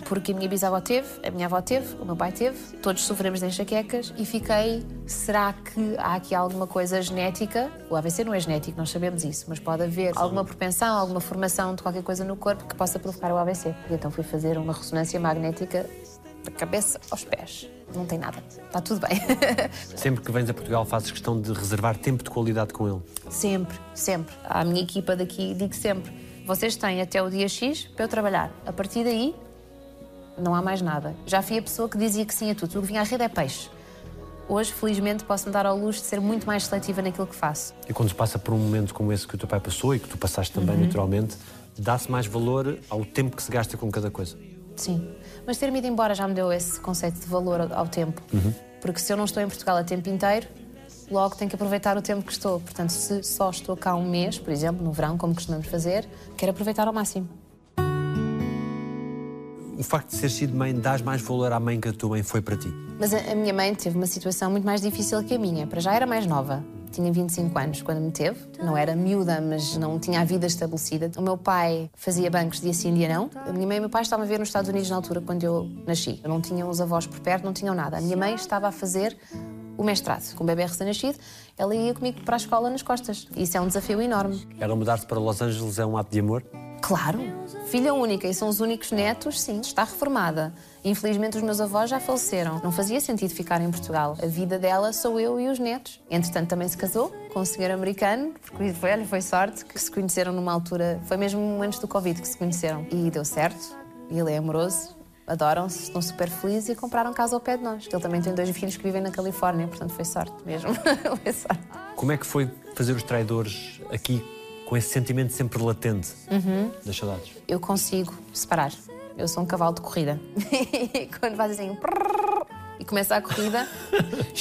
Porque a minha bisavó teve, a minha avó teve, o meu pai teve, todos sofremos de enxaquecas e fiquei, será que há aqui alguma coisa genética? O AVC não é genético, nós sabemos isso, mas pode haver alguma propensão, alguma formação de qualquer coisa no corpo que possa provocar o AVC. E então fui fazer uma ressonância magnética da cabeça aos pés. Não tem nada, está tudo bem. <laughs> Sempre que vens a Portugal fazes questão de reservar tempo de qualidade com ele. Sempre, sempre. À minha equipa daqui digo sempre: vocês têm até o dia X para eu trabalhar. A partir daí, não há mais nada. Já fui a pessoa que dizia que sim a tudo. Tudo que vinha à rede é peixe. Hoje, felizmente, posso me dar ao luxo de ser muito mais seletiva naquilo que faço. E quando se passa por um momento como esse que o teu pai passou e que tu passaste também naturalmente, dá-se mais valor ao tempo que se gasta com cada coisa. Sim. Mas ter-me ido embora já me deu esse conceito de valor ao- tempo. Porque se eu não estou em Portugal a tempo inteiro, logo tenho que aproveitar o tempo que estou. Portanto, se só estou cá um mês, por exemplo, no verão, como costumamos fazer, quero aproveitar ao máximo. O facto de ser sido mãe, dás mais valor à mãe que a tua mãe foi para ti. Mas a, a minha mãe teve uma situação muito mais difícil que a minha. Para já era mais nova. Tinha 25 anos quando me teve. Não era miúda, mas não tinha a vida estabelecida. O meu pai fazia bancos dia sim, dia não. A minha mãe e o meu pai estavam a ver nos Estados Unidos na altura quando eu nasci. Não tinham os avós por perto, não tinham nada. A minha mãe estava a fazer o mestrado. Com o bebê recém-nascido, ela ia comigo para a escola nas costas. Isso é um desafio enorme. Ela mudar-se para Los Angeles é um ato de amor? Claro, filha única e são os únicos netos, sim, está reformada. Infelizmente os meus avós já faleceram. Não fazia sentido ficar em Portugal. A vida dela sou eu e os netos. Entretanto também se casou com um senhor americano, porque foi, foi sorte que se conheceram numa altura, foi mesmo antes do Covid que se conheceram. E deu certo. Ele é amoroso, adoram-se, estão super felizes e compraram casa ao pé de nós. Ele também tem dois filhos que vivem na Califórnia, portanto foi sorte mesmo. <laughs> foi sorte. Como é que foi fazer os traidores aqui com esse sentimento sempre latente das saudades? eu consigo separar. Eu sou um cavalo de corrida. E <laughs> quando faz assim, e começa a corrida. <laughs>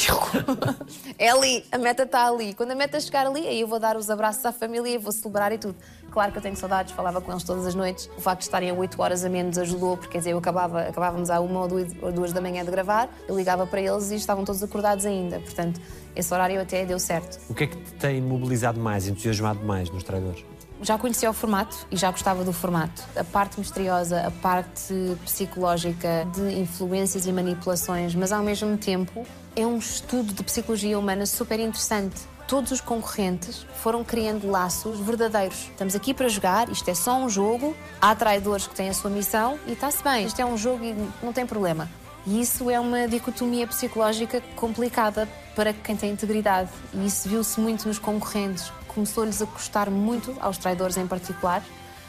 <laughs> é ali, a meta está ali. Quando a meta chegar ali, aí eu vou dar os abraços à família e vou celebrar e tudo. Claro que eu tenho saudades, falava com eles todas as noites. O facto de estarem a 8 horas a menos ajudou, porque quer dizer, eu acabava, acabávamos à 1 ou 2 da manhã de gravar, eu ligava para eles e estavam todos acordados ainda. Portanto, esse horário até deu certo. O que é que te tem mobilizado mais, entusiasmado mais nos traidores? Já conhecia o formato e já gostava do formato. A parte misteriosa, a parte psicológica de influências e manipulações, mas ao mesmo tempo é um estudo de psicologia humana super interessante. Todos os concorrentes foram criando laços verdadeiros. Estamos aqui para jogar, isto é só um jogo, há traidores que têm a sua missão e está-se bem, isto é um jogo e não tem problema. E isso é uma dicotomia psicológica complicada para quem tem integridade. E isso viu-se muito nos concorrentes começou-lhes a custar muito, aos traidores em particular,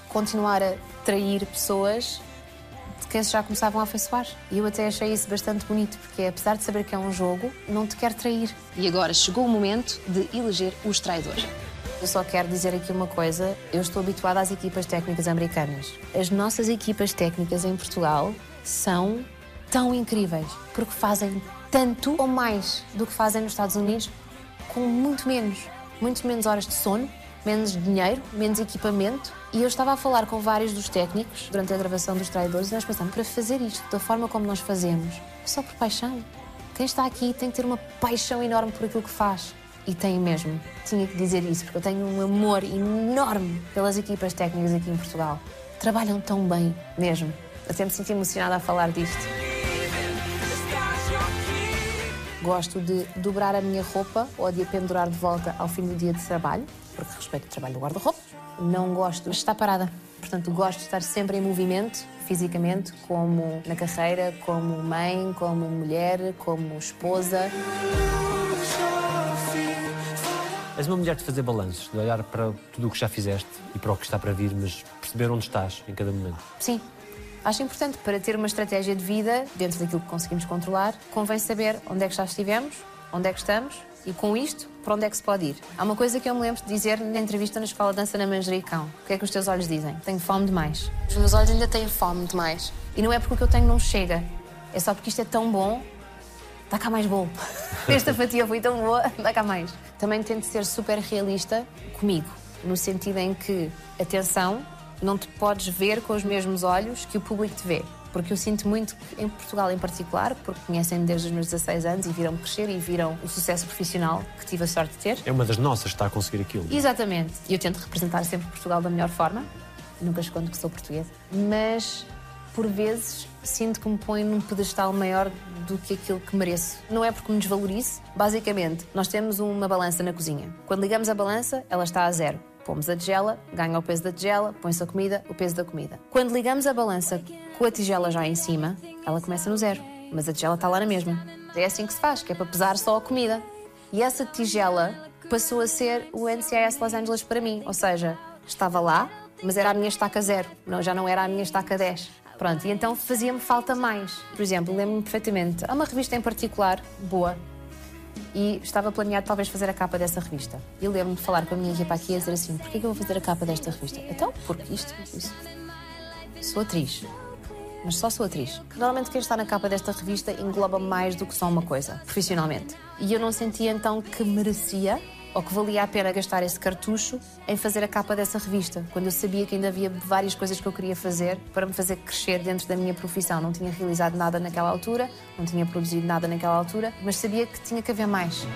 continuar a trair pessoas se já começavam a afeiçoar. E eu até achei isso bastante bonito, porque apesar de saber que é um jogo, não te quer trair. E agora chegou o momento de eleger os traidores. Eu só quero dizer aqui uma coisa: eu estou habituada às equipas técnicas americanas. As nossas equipas técnicas em Portugal são tão incríveis, porque fazem tanto ou mais do que fazem nos Estados Unidos, com muito menos muito menos horas de sono, menos dinheiro, menos equipamento. E eu estava a falar com vários dos técnicos durante a gravação dos traidores e nós pensamos, para fazer isto da forma como nós fazemos, só por paixão. Quem está aqui tem que ter uma paixão enorme por aquilo que faz. E tem mesmo. Tinha que dizer isso, porque eu tenho um amor enorme pelas equipas técnicas aqui em Portugal. Trabalham tão bem, mesmo. Até me senti emocionada a falar disto. Gosto de dobrar a minha roupa ou de a pendurar de volta ao fim do dia de trabalho, porque respeito o trabalho do guarda-roupa. Não gosto de estar parada. Portanto, gosto de estar sempre em movimento, fisicamente, como na carreira, como mãe, como mulher, como esposa. És uma mulher de fazer balanços, de olhar para tudo o que já fizeste e para o que está para vir, mas perceber onde estás em cada momento. Sim, Acho importante para ter uma estratégia de vida dentro daquilo que conseguimos controlar, convém saber onde é que já estivemos, onde é que estamos e com isto, para onde é que se pode ir. Há uma coisa que eu me lembro de dizer na entrevista na Escola de Dança na Manjericão. O que é que os teus olhos dizem? Tenho fome demais. Os meus olhos ainda têm fome demais. E não é porque o que eu tenho não chega. É só porque isto é tão bom, dá cá mais bolo. <laughs> Esta fatia foi tão boa, dá cá mais. Também tento ser super realista comigo, no sentido em que, atenção, não te podes ver com os mesmos olhos que o público te vê. Porque eu sinto muito que em Portugal em particular, porque conhecem-me desde os meus 16 anos e viram-me crescer e viram o sucesso profissional que tive a sorte de ter. É uma das nossas que está a conseguir aquilo. Exatamente. E eu tento representar sempre Portugal da melhor forma. Nunca escondo que sou portuguesa. Mas, por vezes, sinto que me põe num pedestal maior do que aquilo que mereço. Não é porque me desvalorize. Basicamente, nós temos uma balança na cozinha. Quando ligamos a balança, ela está a zero. Pomos a tigela, ganha o peso da tigela, põe-se a comida, o peso da comida. Quando ligamos a balança com a tigela já em cima, ela começa no zero, mas a tigela está lá na mesma. É assim que se faz, que é para pesar só a comida. E essa tigela passou a ser o NCIS Los Angeles para mim, ou seja, estava lá, mas era a minha estaca zero, não, já não era a minha estaca 10. Pronto, e então fazia-me falta mais. Por exemplo, lembro-me perfeitamente, há uma revista em particular, boa, e estava planeado talvez fazer a capa dessa revista. E lembro-me de falar com a minha equipa aqui e dizer assim: porquê que eu vou fazer a capa desta revista? Então, porque isto, isso. Sou atriz. Mas só sou atriz. Normalmente quem está na capa desta revista engloba mais do que só uma coisa, profissionalmente. E eu não sentia então que merecia ou que valia a pena gastar esse cartucho em fazer a capa dessa revista, quando eu sabia que ainda havia várias coisas que eu queria fazer para me fazer crescer dentro da minha profissão. Não tinha realizado nada naquela altura, não tinha produzido nada naquela altura, mas sabia que tinha que haver mais.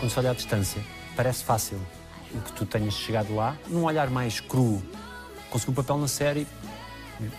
Quando se olha à distância, parece fácil o que tu tenhas chegado lá, num olhar mais cru. O papel na série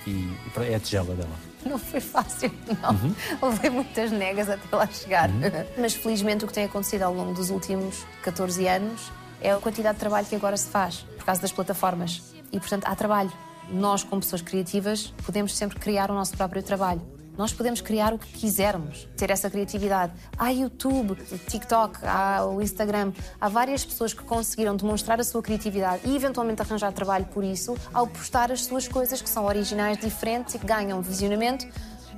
e, e é a tigela dela. Não foi fácil, não. Uhum. Houve muitas negas até lá chegar. Uhum. Mas felizmente o que tem acontecido ao longo dos últimos 14 anos é a quantidade de trabalho que agora se faz, por causa das plataformas. E, portanto, há trabalho. Nós, como pessoas criativas, podemos sempre criar o nosso próprio trabalho. Nós podemos criar o que quisermos, ter essa criatividade. Há YouTube, TikTok, há o Instagram. Há várias pessoas que conseguiram demonstrar a sua criatividade e eventualmente arranjar trabalho por isso ao postar as suas coisas que são originais, diferentes e que ganham visionamento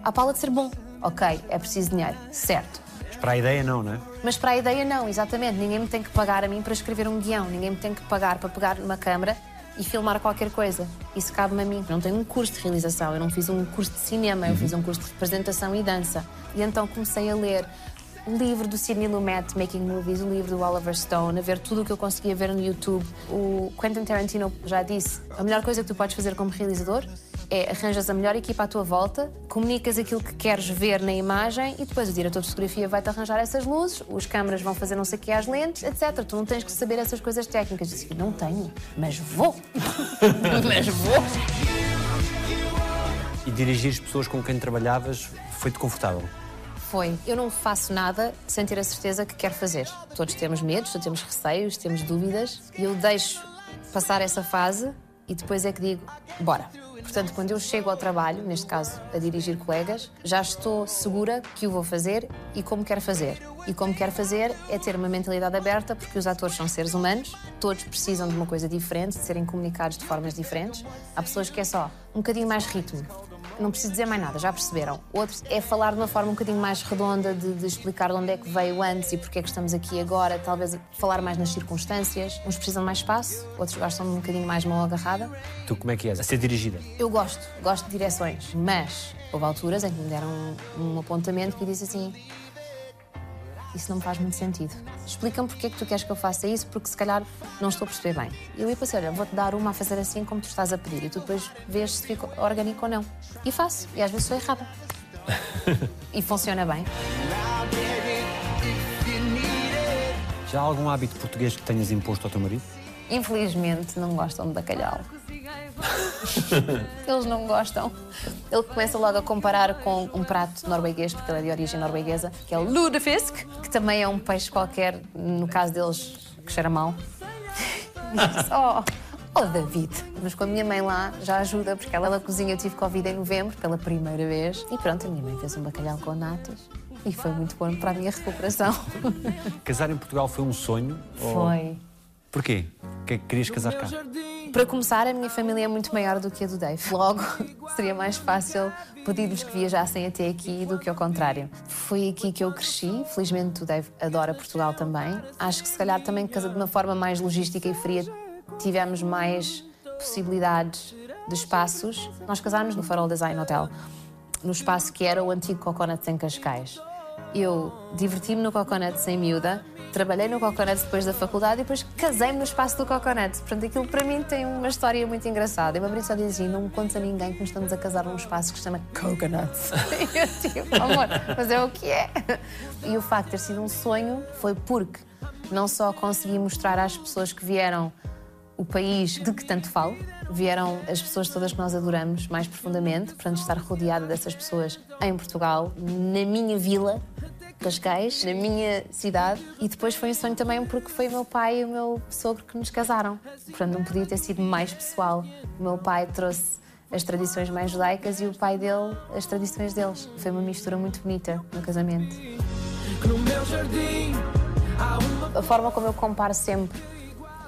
à pala de ser bom. Ok, é preciso dinheiro, certo. Mas para a ideia não, não é? Mas para a ideia não, exatamente. Ninguém me tem que pagar a mim para escrever um guião, ninguém me tem que pagar para pegar numa câmara e filmar qualquer coisa. Isso cabe-me a mim. Eu não tenho um curso de realização, eu não fiz um curso de cinema, eu fiz um curso de representação e dança. E então comecei a ler o livro do Sidney Lumet, Making Movies, o livro do Oliver Stone, a ver tudo o que eu conseguia ver no YouTube. O Quentin Tarantino já disse: a melhor coisa que tu podes fazer como realizador é arranjas a melhor equipa à tua volta, comunicas aquilo que queres ver na imagem e depois o diretor de fotografia vai-te arranjar essas luzes, os câmaras vão fazer não sei o que às lentes, etc. Tu não tens que saber essas coisas técnicas. Eu disse, não tenho, mas vou. <laughs> mas vou. E dirigir as pessoas com quem trabalhavas foi-te confortável? Foi. Eu não faço nada sem ter a certeza que quero fazer. Todos temos medos, todos temos receios, temos dúvidas e eu deixo passar essa fase e depois é que digo, bora. Portanto, quando eu chego ao trabalho, neste caso a dirigir colegas, já estou segura que o vou fazer e como quero fazer. E como quero fazer é ter uma mentalidade aberta, porque os atores são seres humanos, todos precisam de uma coisa diferente, de serem comunicados de formas diferentes. Há pessoas que é só um bocadinho mais ritmo, não preciso dizer mais nada, já perceberam. Outros é falar de uma forma um bocadinho mais redonda, de, de, explicar de onde é que veio antes e porque é que estamos aqui agora, talvez falar mais nas circunstâncias. Uns precisam de mais espaço, outros gostam de um bocadinho mais mão agarrada. Tu como é que és? A ser dirigida? Eu gosto, gosto de direções, mas houve alturas em que me deram um, um apontamento que disse assim: isso não me faz muito sentido. Explica-me porque é que tu queres que eu faça isso, porque se calhar não estou a perceber bem. E eu ia pensar, olha, vou-te dar uma a fazer assim como tu estás a pedir, e tu depois vês se fica orgânico ou não. E faço, e às vezes sou errada. <laughs> e funciona bem. Já há algum hábito português que tenhas imposto ao teu marido? Infelizmente não gostam de bacalhau. <laughs> Eles não gostam. Ele começa logo a comparar com um prato norueguês, porque ele é de origem norueguesa, que é o lutefisk, que também é um peixe qualquer, no caso deles, que cheira mal. <laughs> oh, oh, David. Mas com a minha mãe lá já ajuda, porque ela, ela cozinha. Eu tive Covid em novembro, pela primeira vez. E pronto, a minha mãe fez um bacalhau com natas. E foi muito bom para a minha recuperação. <laughs> Casar em Portugal foi um sonho? Foi. Ou... Porquê? é que querias casar cá? Para começar, a minha família é muito maior do que a do Dave. Logo, <laughs> seria mais fácil pedir-lhes que viajassem até aqui do que ao contrário. Foi aqui que eu cresci. Felizmente, o Dave adora Portugal também. Acho que, se calhar, também de uma forma mais logística e fria, tivemos mais possibilidades de espaços. Nós casámos no Farol Design Hotel, no espaço que era o antigo Coconuts em Cascais. Eu diverti-me no Coconut sem miúda, trabalhei no Coconut depois da faculdade e depois casei-me no espaço do Coconut. Portanto, aquilo para mim tem uma história muito engraçada. E uma vez só diz assim: não me conta a ninguém que nos estamos a casar num espaço que se chama Coconut. <laughs> e eu tipo, amor, mas é o que é. E o facto de ter sido um sonho foi porque não só consegui mostrar às pessoas que vieram o país de que tanto falo. Vieram as pessoas todas que nós adoramos mais profundamente, portanto, estar rodeada dessas pessoas em Portugal, na minha vila, Cascais, na minha cidade. E depois foi um sonho também porque foi o meu pai e o meu sogro que nos casaram. Portanto, não podia ter sido mais pessoal. O meu pai trouxe as tradições mais judaicas e o pai dele as tradições deles. Foi uma mistura muito bonita no casamento. A forma como eu comparo sempre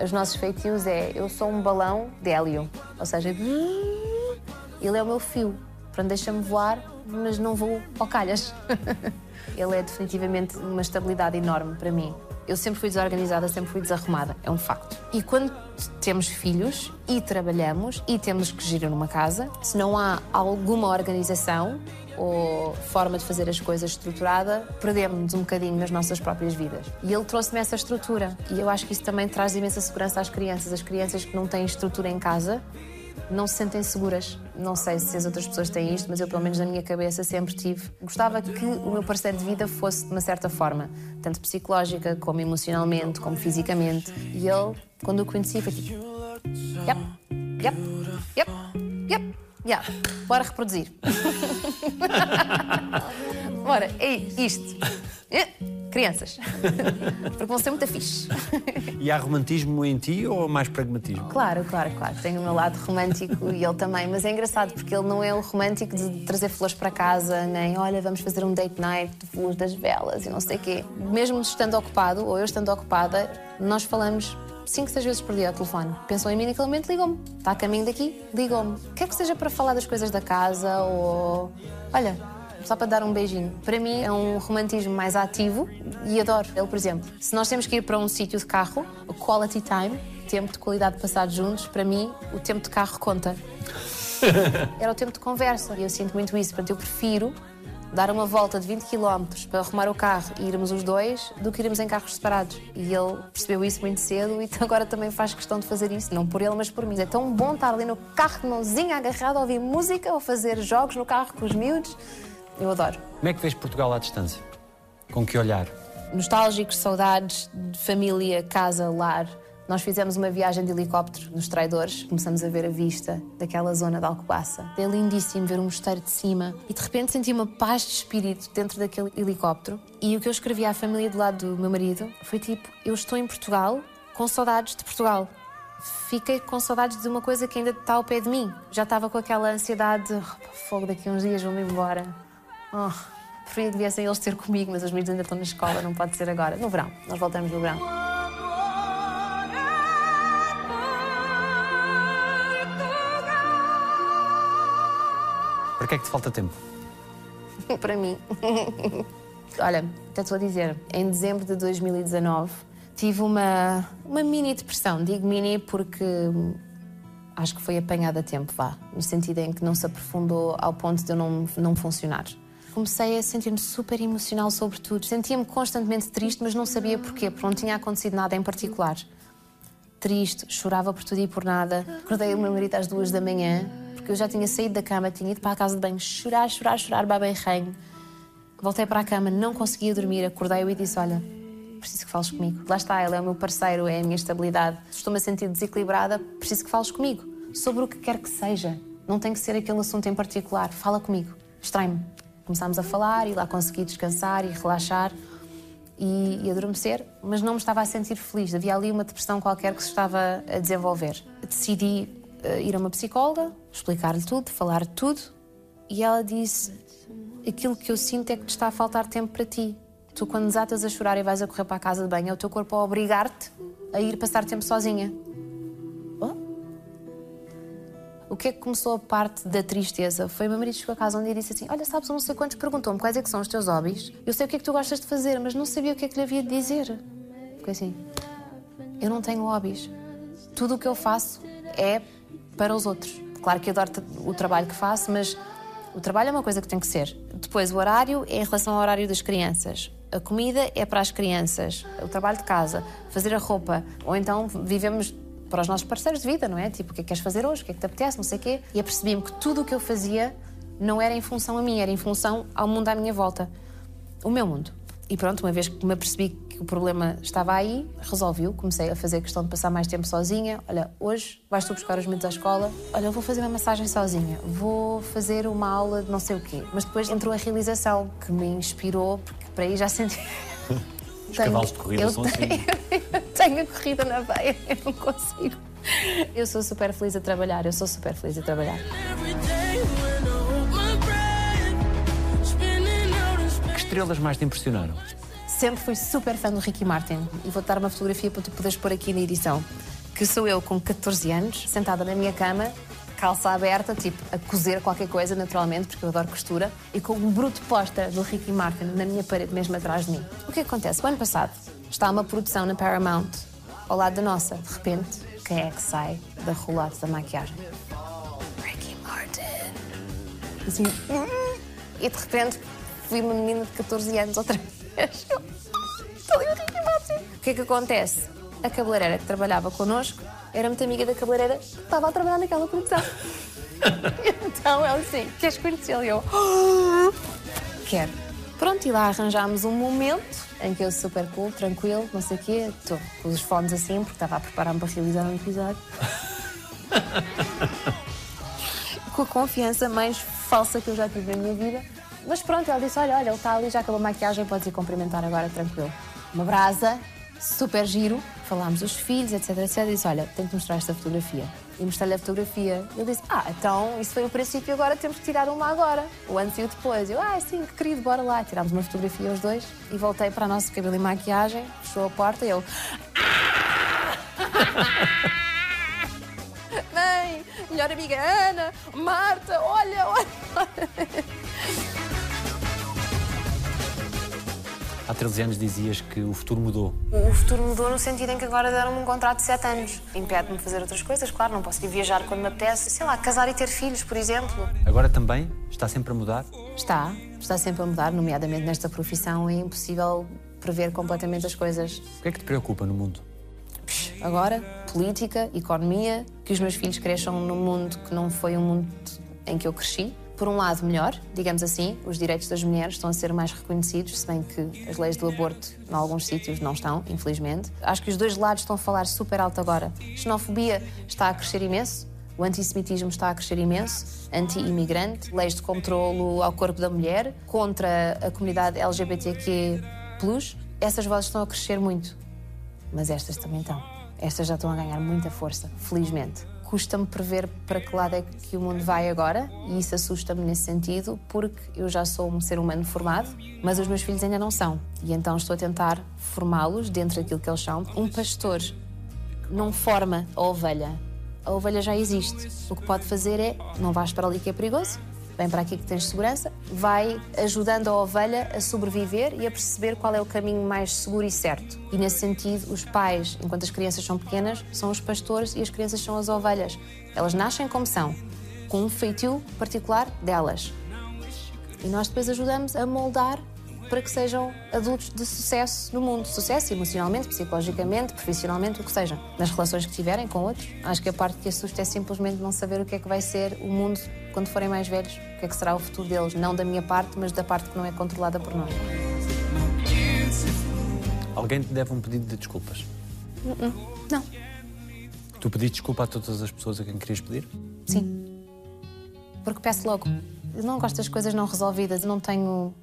os nossos feitios é eu sou um balão de hélio, ou seja, ele é o meu fio, portanto deixa-me voar, mas não vou ao calhas. <laughs> ele é definitivamente uma estabilidade enorme para mim. Eu sempre fui desorganizada, sempre fui desarrumada, é um facto. E quando temos filhos e trabalhamos e temos que gerir uma casa, se não há alguma organização, ou forma de fazer as coisas estruturada, perdemos-nos um bocadinho nas nossas próprias vidas. E ele trouxe-me essa estrutura. E eu acho que isso também traz imensa segurança às crianças. As crianças que não têm estrutura em casa não se sentem seguras. Não sei se as outras pessoas têm isto, mas eu, pelo menos na minha cabeça, sempre tive. Gostava que o meu parceiro de vida fosse de uma certa forma, tanto psicológica, como emocionalmente, como fisicamente. E ele, quando o conheci, foi tipo: Yep, yep, yep, yep. Yeah, bora reproduzir. <laughs> bora, é isto. É, crianças. Porque vão ser muito fixe. E há romantismo em ti ou mais pragmatismo? Claro, claro, claro. Tenho o meu lado romântico e ele também. Mas é engraçado porque ele não é o romântico de trazer flores para casa, nem olha, vamos fazer um date night de luz das velas e não sei o quê. Mesmo estando ocupado, ou eu estando ocupada, nós falamos cinco, seis vezes por dia ao telefone. Pensou em mim naquele momento, ligou-me. Está a caminho daqui, ligou-me. Quer que seja para falar das coisas da casa ou. Olha, só para dar um beijinho. Para mim é um romantismo mais ativo e adoro. Ele, por exemplo, se nós temos que ir para um sítio de carro, o quality time, tempo de qualidade passado juntos, para mim, o tempo de carro conta. <laughs> Era o tempo de conversa e eu sinto muito isso. Portanto, eu prefiro dar uma volta de 20 km para arrumar o carro e irmos os dois do que irmos em carros separados. E ele percebeu isso muito cedo e agora também faz questão de fazer isso, não por ele, mas por mim. É tão bom estar ali no carro de mãozinha agarrado a ouvir música ou fazer jogos no carro com os miúdos. Eu adoro. Como é que vês Portugal à distância? Com que olhar? Nostálgicos, saudades de família, casa, lar. Nós fizemos uma viagem de helicóptero nos traidores, começamos a ver a vista daquela zona de Alcobaça. É lindíssimo ver um mosteiro de cima e de repente senti uma paz de espírito dentro daquele helicóptero. E o que eu escrevi à família do lado do meu marido foi tipo: Eu estou em Portugal com saudades de Portugal. Fiquei com saudades de uma coisa que ainda está ao pé de mim. Já estava com aquela ansiedade de oh, fogo, daqui a uns dias vou-me embora. Oh, preferia que viessem eles ter comigo, mas os miúdos ainda estão na escola, não pode ser agora. No verão, nós voltamos no verão. Para que é que te falta tempo? <laughs> para mim. <laughs> Olha, até estou a dizer, em dezembro de 2019 tive uma, uma mini depressão. Digo mini porque acho que foi apanhada a tempo, vá, no sentido em que não se aprofundou ao ponto de eu não, não funcionar. Comecei a sentir-me super emocional sobre tudo. Sentia-me constantemente triste, mas não sabia porquê, porque não tinha acontecido nada em particular. Triste, chorava por tudo e por nada. Acordei o meu marido às duas da manhã, porque eu já tinha saído da cama, tinha ido para a casa de banho, chorar, chorar, chorar, baba e reino. Voltei para a cama, não conseguia dormir, acordei-o e disse: Olha, preciso que fales comigo. Lá está, ele é o meu parceiro, é a minha estabilidade. Estou-me a sentir desequilibrada, preciso que fales comigo. Sobre o que quer que seja. Não tem que ser aquele assunto em particular. Fala comigo. Estranho. Começámos a falar e lá consegui descansar e relaxar e, e adormecer, mas não me estava a sentir feliz. Havia ali uma depressão qualquer que se estava a desenvolver. Decidi uh, ir a uma psicóloga, explicar-lhe tudo, falar tudo, e ela disse: Aquilo que eu sinto é que te está a faltar tempo para ti. Tu, quando desatas a chorar e vais a correr para a casa de banho, é o teu corpo a obrigar-te a ir passar tempo sozinha. O que é que começou a parte da tristeza? Foi o meu marido chegou a casa um dia e disse assim: Olha, sabes, eu não sei quantos perguntou-me quais é que são os teus hobbies. Eu sei o que é que tu gostas de fazer, mas não sabia o que é que lhe havia de dizer. Fiquei assim: Eu não tenho hobbies. Tudo o que eu faço é para os outros. Claro que adoro o trabalho que faço, mas o trabalho é uma coisa que tem que ser. Depois, o horário é em relação ao horário das crianças. A comida é para as crianças. O trabalho de casa, fazer a roupa. Ou então vivemos para os nossos parceiros de vida, não é? Tipo, o que é que queres fazer hoje? O que é que te apetece? Não sei o quê. E apercebi-me que tudo o que eu fazia não era em função a mim, era em função ao mundo à minha volta. O meu mundo. E pronto, uma vez que me apercebi que o problema estava aí, resolvi-o. Comecei a fazer questão de passar mais tempo sozinha. Olha, hoje vais tu buscar os miúdos à escola. Olha, eu vou fazer uma massagem sozinha. Vou fazer uma aula de não sei o quê. Mas depois entrou a realização que me inspirou, porque para aí já senti. Os cavalos de corrida eu são assim. <laughs> tenho, a corrida na veia, <laughs> eu não consigo. Eu sou super feliz a trabalhar, eu sou super feliz a trabalhar. Que estrelas mais te impressionaram? Sempre fui super fã do Ricky Martin e vou dar uma fotografia para tu poderes pôr aqui na edição. Que sou eu com 14 anos, sentada na minha cama, calça aberta, tipo a cozer qualquer coisa, naturalmente, porque eu adoro costura, e com um bruto póster do Ricky Martin na minha parede, mesmo atrás de mim. O que acontece? O ano passado está uma produção na Paramount ao lado da nossa. De repente, quem é que sai da rolada da maquiagem? Ricky Martin. Assim, hum, e de repente fui uma menina de 14 anos outra vez. Eu, Estou ali o Ricky Martin. O que é que acontece? A cabeleireira que trabalhava connosco era muito amiga da cabeleireira que estava a trabalhar naquela produção. <laughs> então ela assim, queres conhecê-lo? E eu, "Ah, quero. Pronto, e lá arranjámos um momento em que eu super cool, tranquilo, não sei o quê, estou com os fones assim, porque estava a preparar-me para realizar um episódio. <laughs> com a confiança mais falsa que eu já tive na minha vida. Mas pronto, ela disse: Olha, olha, ele está ali, já acabou a maquiagem, podes ir cumprimentar agora, tranquilo. Uma brasa, super giro. Falámos dos filhos, etc, etc. Eu disse: Olha, tenho que mostrar esta fotografia. E mostrei-lhe a fotografia. Ele disse: Ah, então isso foi o princípio, agora temos que tirar uma agora. O antes e o depois. Eu, ah, sim, que querido, bora lá. Tirámos uma fotografia os dois e voltei para a nossa cabelo e maquiagem, fechou a porta e eu. <laughs> Mãe, melhor amiga Ana, Marta, olha, olha. Há 13 anos dizias que o futuro mudou. O futuro mudou no sentido em que agora deram-me um contrato de 7 anos. Impede-me de fazer outras coisas, claro, não posso ir viajar quando me apetece. Sei lá, casar e ter filhos, por exemplo. Agora também está sempre a mudar. Está, está sempre a mudar, nomeadamente nesta profissão, é impossível prever completamente as coisas. O que é que te preocupa no mundo? Agora, política, economia, que os meus filhos cresçam num mundo que não foi um mundo em que eu cresci. Por um lado, melhor, digamos assim, os direitos das mulheres estão a ser mais reconhecidos, se bem que as leis do aborto, em alguns sítios, não estão, infelizmente. Acho que os dois lados estão a falar super alto agora. A xenofobia está a crescer imenso, o antissemitismo está a crescer imenso, anti-imigrante, leis de controlo ao corpo da mulher, contra a comunidade LGBTQ. Essas vozes estão a crescer muito. Mas estas também estão. Estas já estão a ganhar muita força, felizmente. Custa-me prever para que lado é que o mundo vai agora e isso assusta-me nesse sentido porque eu já sou um ser humano formado, mas os meus filhos ainda não são. E então estou a tentar formá-los dentro daquilo que eles são. Um pastor não forma a ovelha. A ovelha já existe. O que pode fazer é não vais para ali que é perigoso, vem para aqui que tens segurança, vai ajudando a ovelha a sobreviver e a perceber qual é o caminho mais seguro e certo. E nesse sentido, os pais, enquanto as crianças são pequenas, são os pastores e as crianças são as ovelhas. Elas nascem como são, com um feitio particular delas. E nós depois ajudamos a moldar para que sejam adultos de sucesso no mundo. Sucesso emocionalmente, psicologicamente, profissionalmente, o que seja. Nas relações que tiverem com outros. Acho que a parte que assusta é simplesmente não saber o que é que vai ser o mundo quando forem mais velhos. O que é que será o futuro deles. Não da minha parte, mas da parte que não é controlada por nós. Alguém te deve um pedido de desculpas. Não. Tu pediste desculpa a todas as pessoas a quem querias pedir? Sim. Porque peço logo. Eu não gosto das coisas não resolvidas. Eu não tenho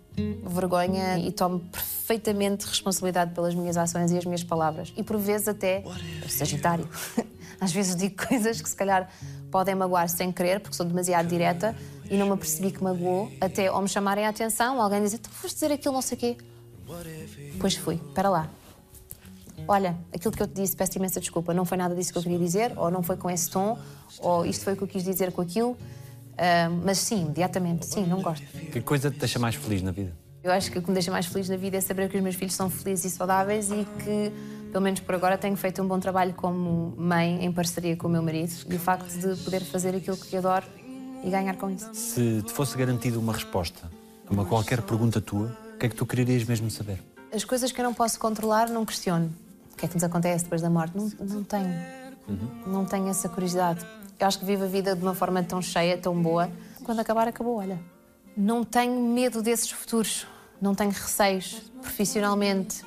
vergonha e tomo perfeitamente responsabilidade pelas minhas ações e as minhas palavras. E por vezes até Sagitário. <laughs> Às vezes digo coisas que se calhar podem magoar sem querer, porque sou demasiado direta e não me apercebi que magoou, até ou me chamarem a atenção, ou alguém dizer, tu foste dizer aquilo, não sei o quê. Pois fui, espera lá. Olha, aquilo que eu te disse, peço imensa desculpa, não foi nada disso que eu queria dizer, ou não foi com esse tom, ou isto foi o que eu quis dizer com aquilo. Ah, mas sim, imediatamente, sim, não gosto. Que coisa te deixa mais feliz na vida? Eu acho que o que me deixa mais feliz na vida é saber que os meus filhos são felizes e saudáveis e que, pelo menos por agora, tenho feito um bom trabalho como mãe em parceria com o meu marido e o facto de poder fazer aquilo que adoro e ganhar com isso. Se te fosse garantido uma resposta a uma qualquer pergunta tua, o que é que tu quererias mesmo saber? As coisas que eu não posso controlar, não questiono. O que é que nos acontece depois da morte? Não, não tenho. Não tenho essa curiosidade. Eu acho que vivo a vida de uma forma tão cheia, tão boa. Quando acabar, acabou, olha. Não tenho medo desses futuros. Não tenho receios profissionalmente.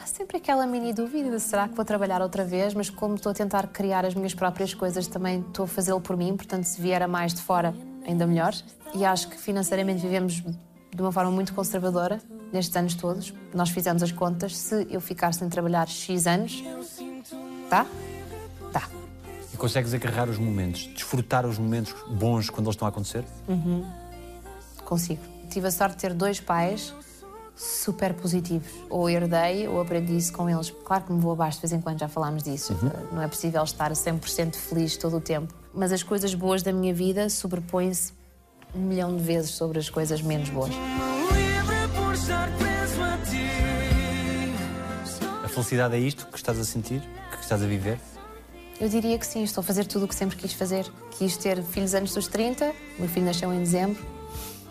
Há sempre aquela mini dúvida: será que vou trabalhar outra vez? Mas como estou a tentar criar as minhas próprias coisas, também estou a fazê-lo por mim. Portanto, se vier a mais de fora, ainda melhor. E acho que financeiramente vivemos de uma forma muito conservadora nestes anos todos. Nós fizemos as contas. Se eu ficar sem trabalhar X anos, tá? Tá. E consegues agarrar os momentos, desfrutar os momentos bons quando eles estão a acontecer? Consigo. Tive a sorte de ter dois pais super positivos. Ou herdei ou aprendi isso com eles. Claro que me vou abaixo de vez em quando, já falámos disso. Uh, Não é possível estar 100% feliz todo o tempo. Mas as coisas boas da minha vida sobrepõem-se um milhão de vezes sobre as coisas menos boas. A felicidade é isto que estás a sentir, que estás a viver? Eu diria que sim, estou a fazer tudo o que sempre quis fazer. Quis ter filhos antes dos 30, o meu filho nasceu em dezembro,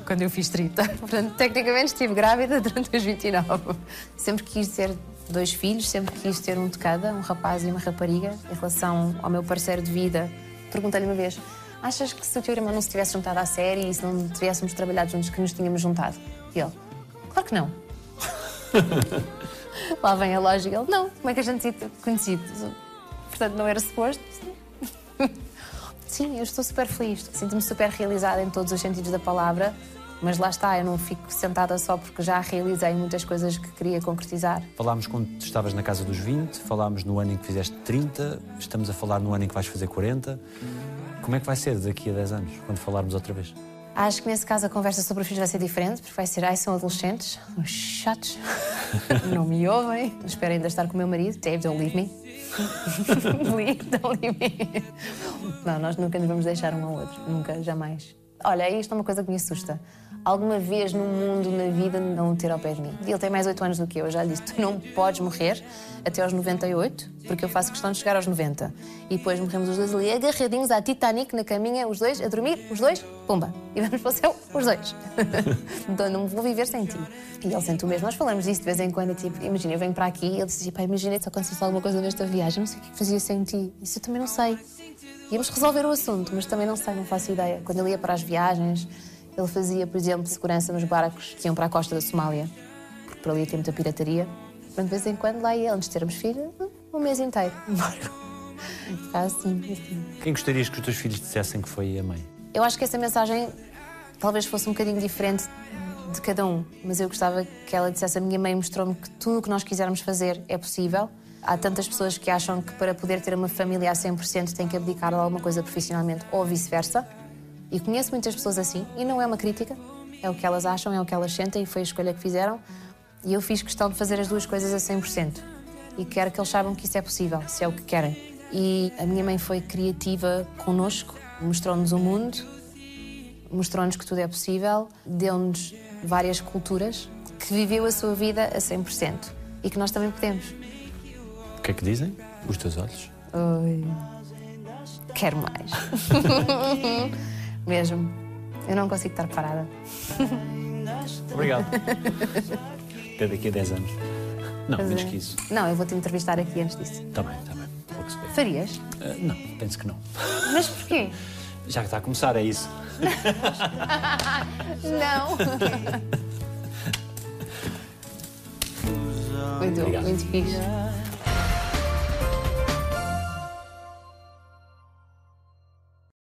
quando eu fiz 30. <laughs> Portanto, tecnicamente estive grávida durante os 29. Sempre quis ter dois filhos, sempre quis ter um de cada, um rapaz e uma rapariga. Em relação ao meu parceiro de vida, perguntei-lhe uma vez: Achas que se o teu irmão não se tivesse juntado à série e se não tivéssemos trabalhado juntos, que nos tínhamos juntado? E ele: Claro que não. <laughs> Lá vem a lógica. Ele: Não, como é que a gente se conhecido? Portanto, não era suposto. Sim, eu estou super feliz. Sinto-me super realizada em todos os sentidos da palavra. Mas lá está, eu não fico sentada só porque já realizei muitas coisas que queria concretizar. Falámos quando estavas na casa dos 20, falámos no ano em que fizeste 30, estamos a falar no ano em que vais fazer 40. Como é que vai ser daqui a 10 anos, quando falarmos outra vez? Acho que nesse caso a conversa sobre os filhos vai ser diferente, porque vai ser, ai, são adolescentes, uns chatos, <laughs> não me ouvem. Espero ainda estar com o meu marido, Dave, don't leave me. <laughs> Please, don't leave me. Não, nós nunca nos vamos deixar um ao outro, nunca, jamais. Olha, isto é uma coisa que me assusta. Alguma vez no mundo, na vida, não o ter ao pé de mim. Ele tem mais 8 anos do que eu, eu já lhe disse. Tu não podes morrer até aos 98, porque eu faço questão de chegar aos 90. E depois morremos os dois ali agarradinhos à Titanic, na caminha, os dois, a dormir, os dois, pumba. E vamos para o céu, os dois. <laughs> então não vou viver sem ti. E ele sente o mesmo. Nós falamos disso de vez em quando. Tipo, imagina, eu venho para aqui e ele diz: pá, imagina se acontecesse alguma coisa nesta viagem, não sei o que fazia sem ti. Isso eu também não sei. Íamos resolver o assunto, mas também não sei, não faço ideia. Quando ele ia para as viagens, ele fazia, por exemplo, segurança nos barcos que iam para a costa da Somália, porque por ali tem muita pirataria. Portanto, de vez em quando lá ia, antes de termos filho, um mês inteiro. <laughs> Ficava assim, assim. Quem gostarias que os teus filhos dissessem que foi a mãe? Eu acho que essa mensagem talvez fosse um bocadinho diferente de cada um, mas eu gostava que ela dissesse: A minha mãe mostrou-me que tudo o que nós quisermos fazer é possível. Há tantas pessoas que acham que para poder ter uma família a 100% tem que abdicar de alguma coisa profissionalmente ou vice-versa. E conheço muitas pessoas assim, e não é uma crítica, é o que elas acham, é o que elas sentem e foi a escolha que fizeram. E eu fiz questão de fazer as duas coisas a 100%. E quero que eles saibam que isso é possível, se é o que querem. E a minha mãe foi criativa connosco, mostrou-nos o mundo, mostrou-nos que tudo é possível, deu-nos várias culturas, que viveu a sua vida a 100% e que nós também podemos. O que é que dizem? Os teus olhos? Oi. Quero mais. <laughs> Mesmo. Eu não consigo estar parada. Obrigado. Até daqui a 10 anos. Não, menos é. que isso. Não, eu vou-te entrevistar aqui antes disso. Está bem, está bem. Se vê. Farias? Ah, não, penso que não. Mas porquê? Já que está a começar, é isso. Não. muito, Obrigado. muito fixe.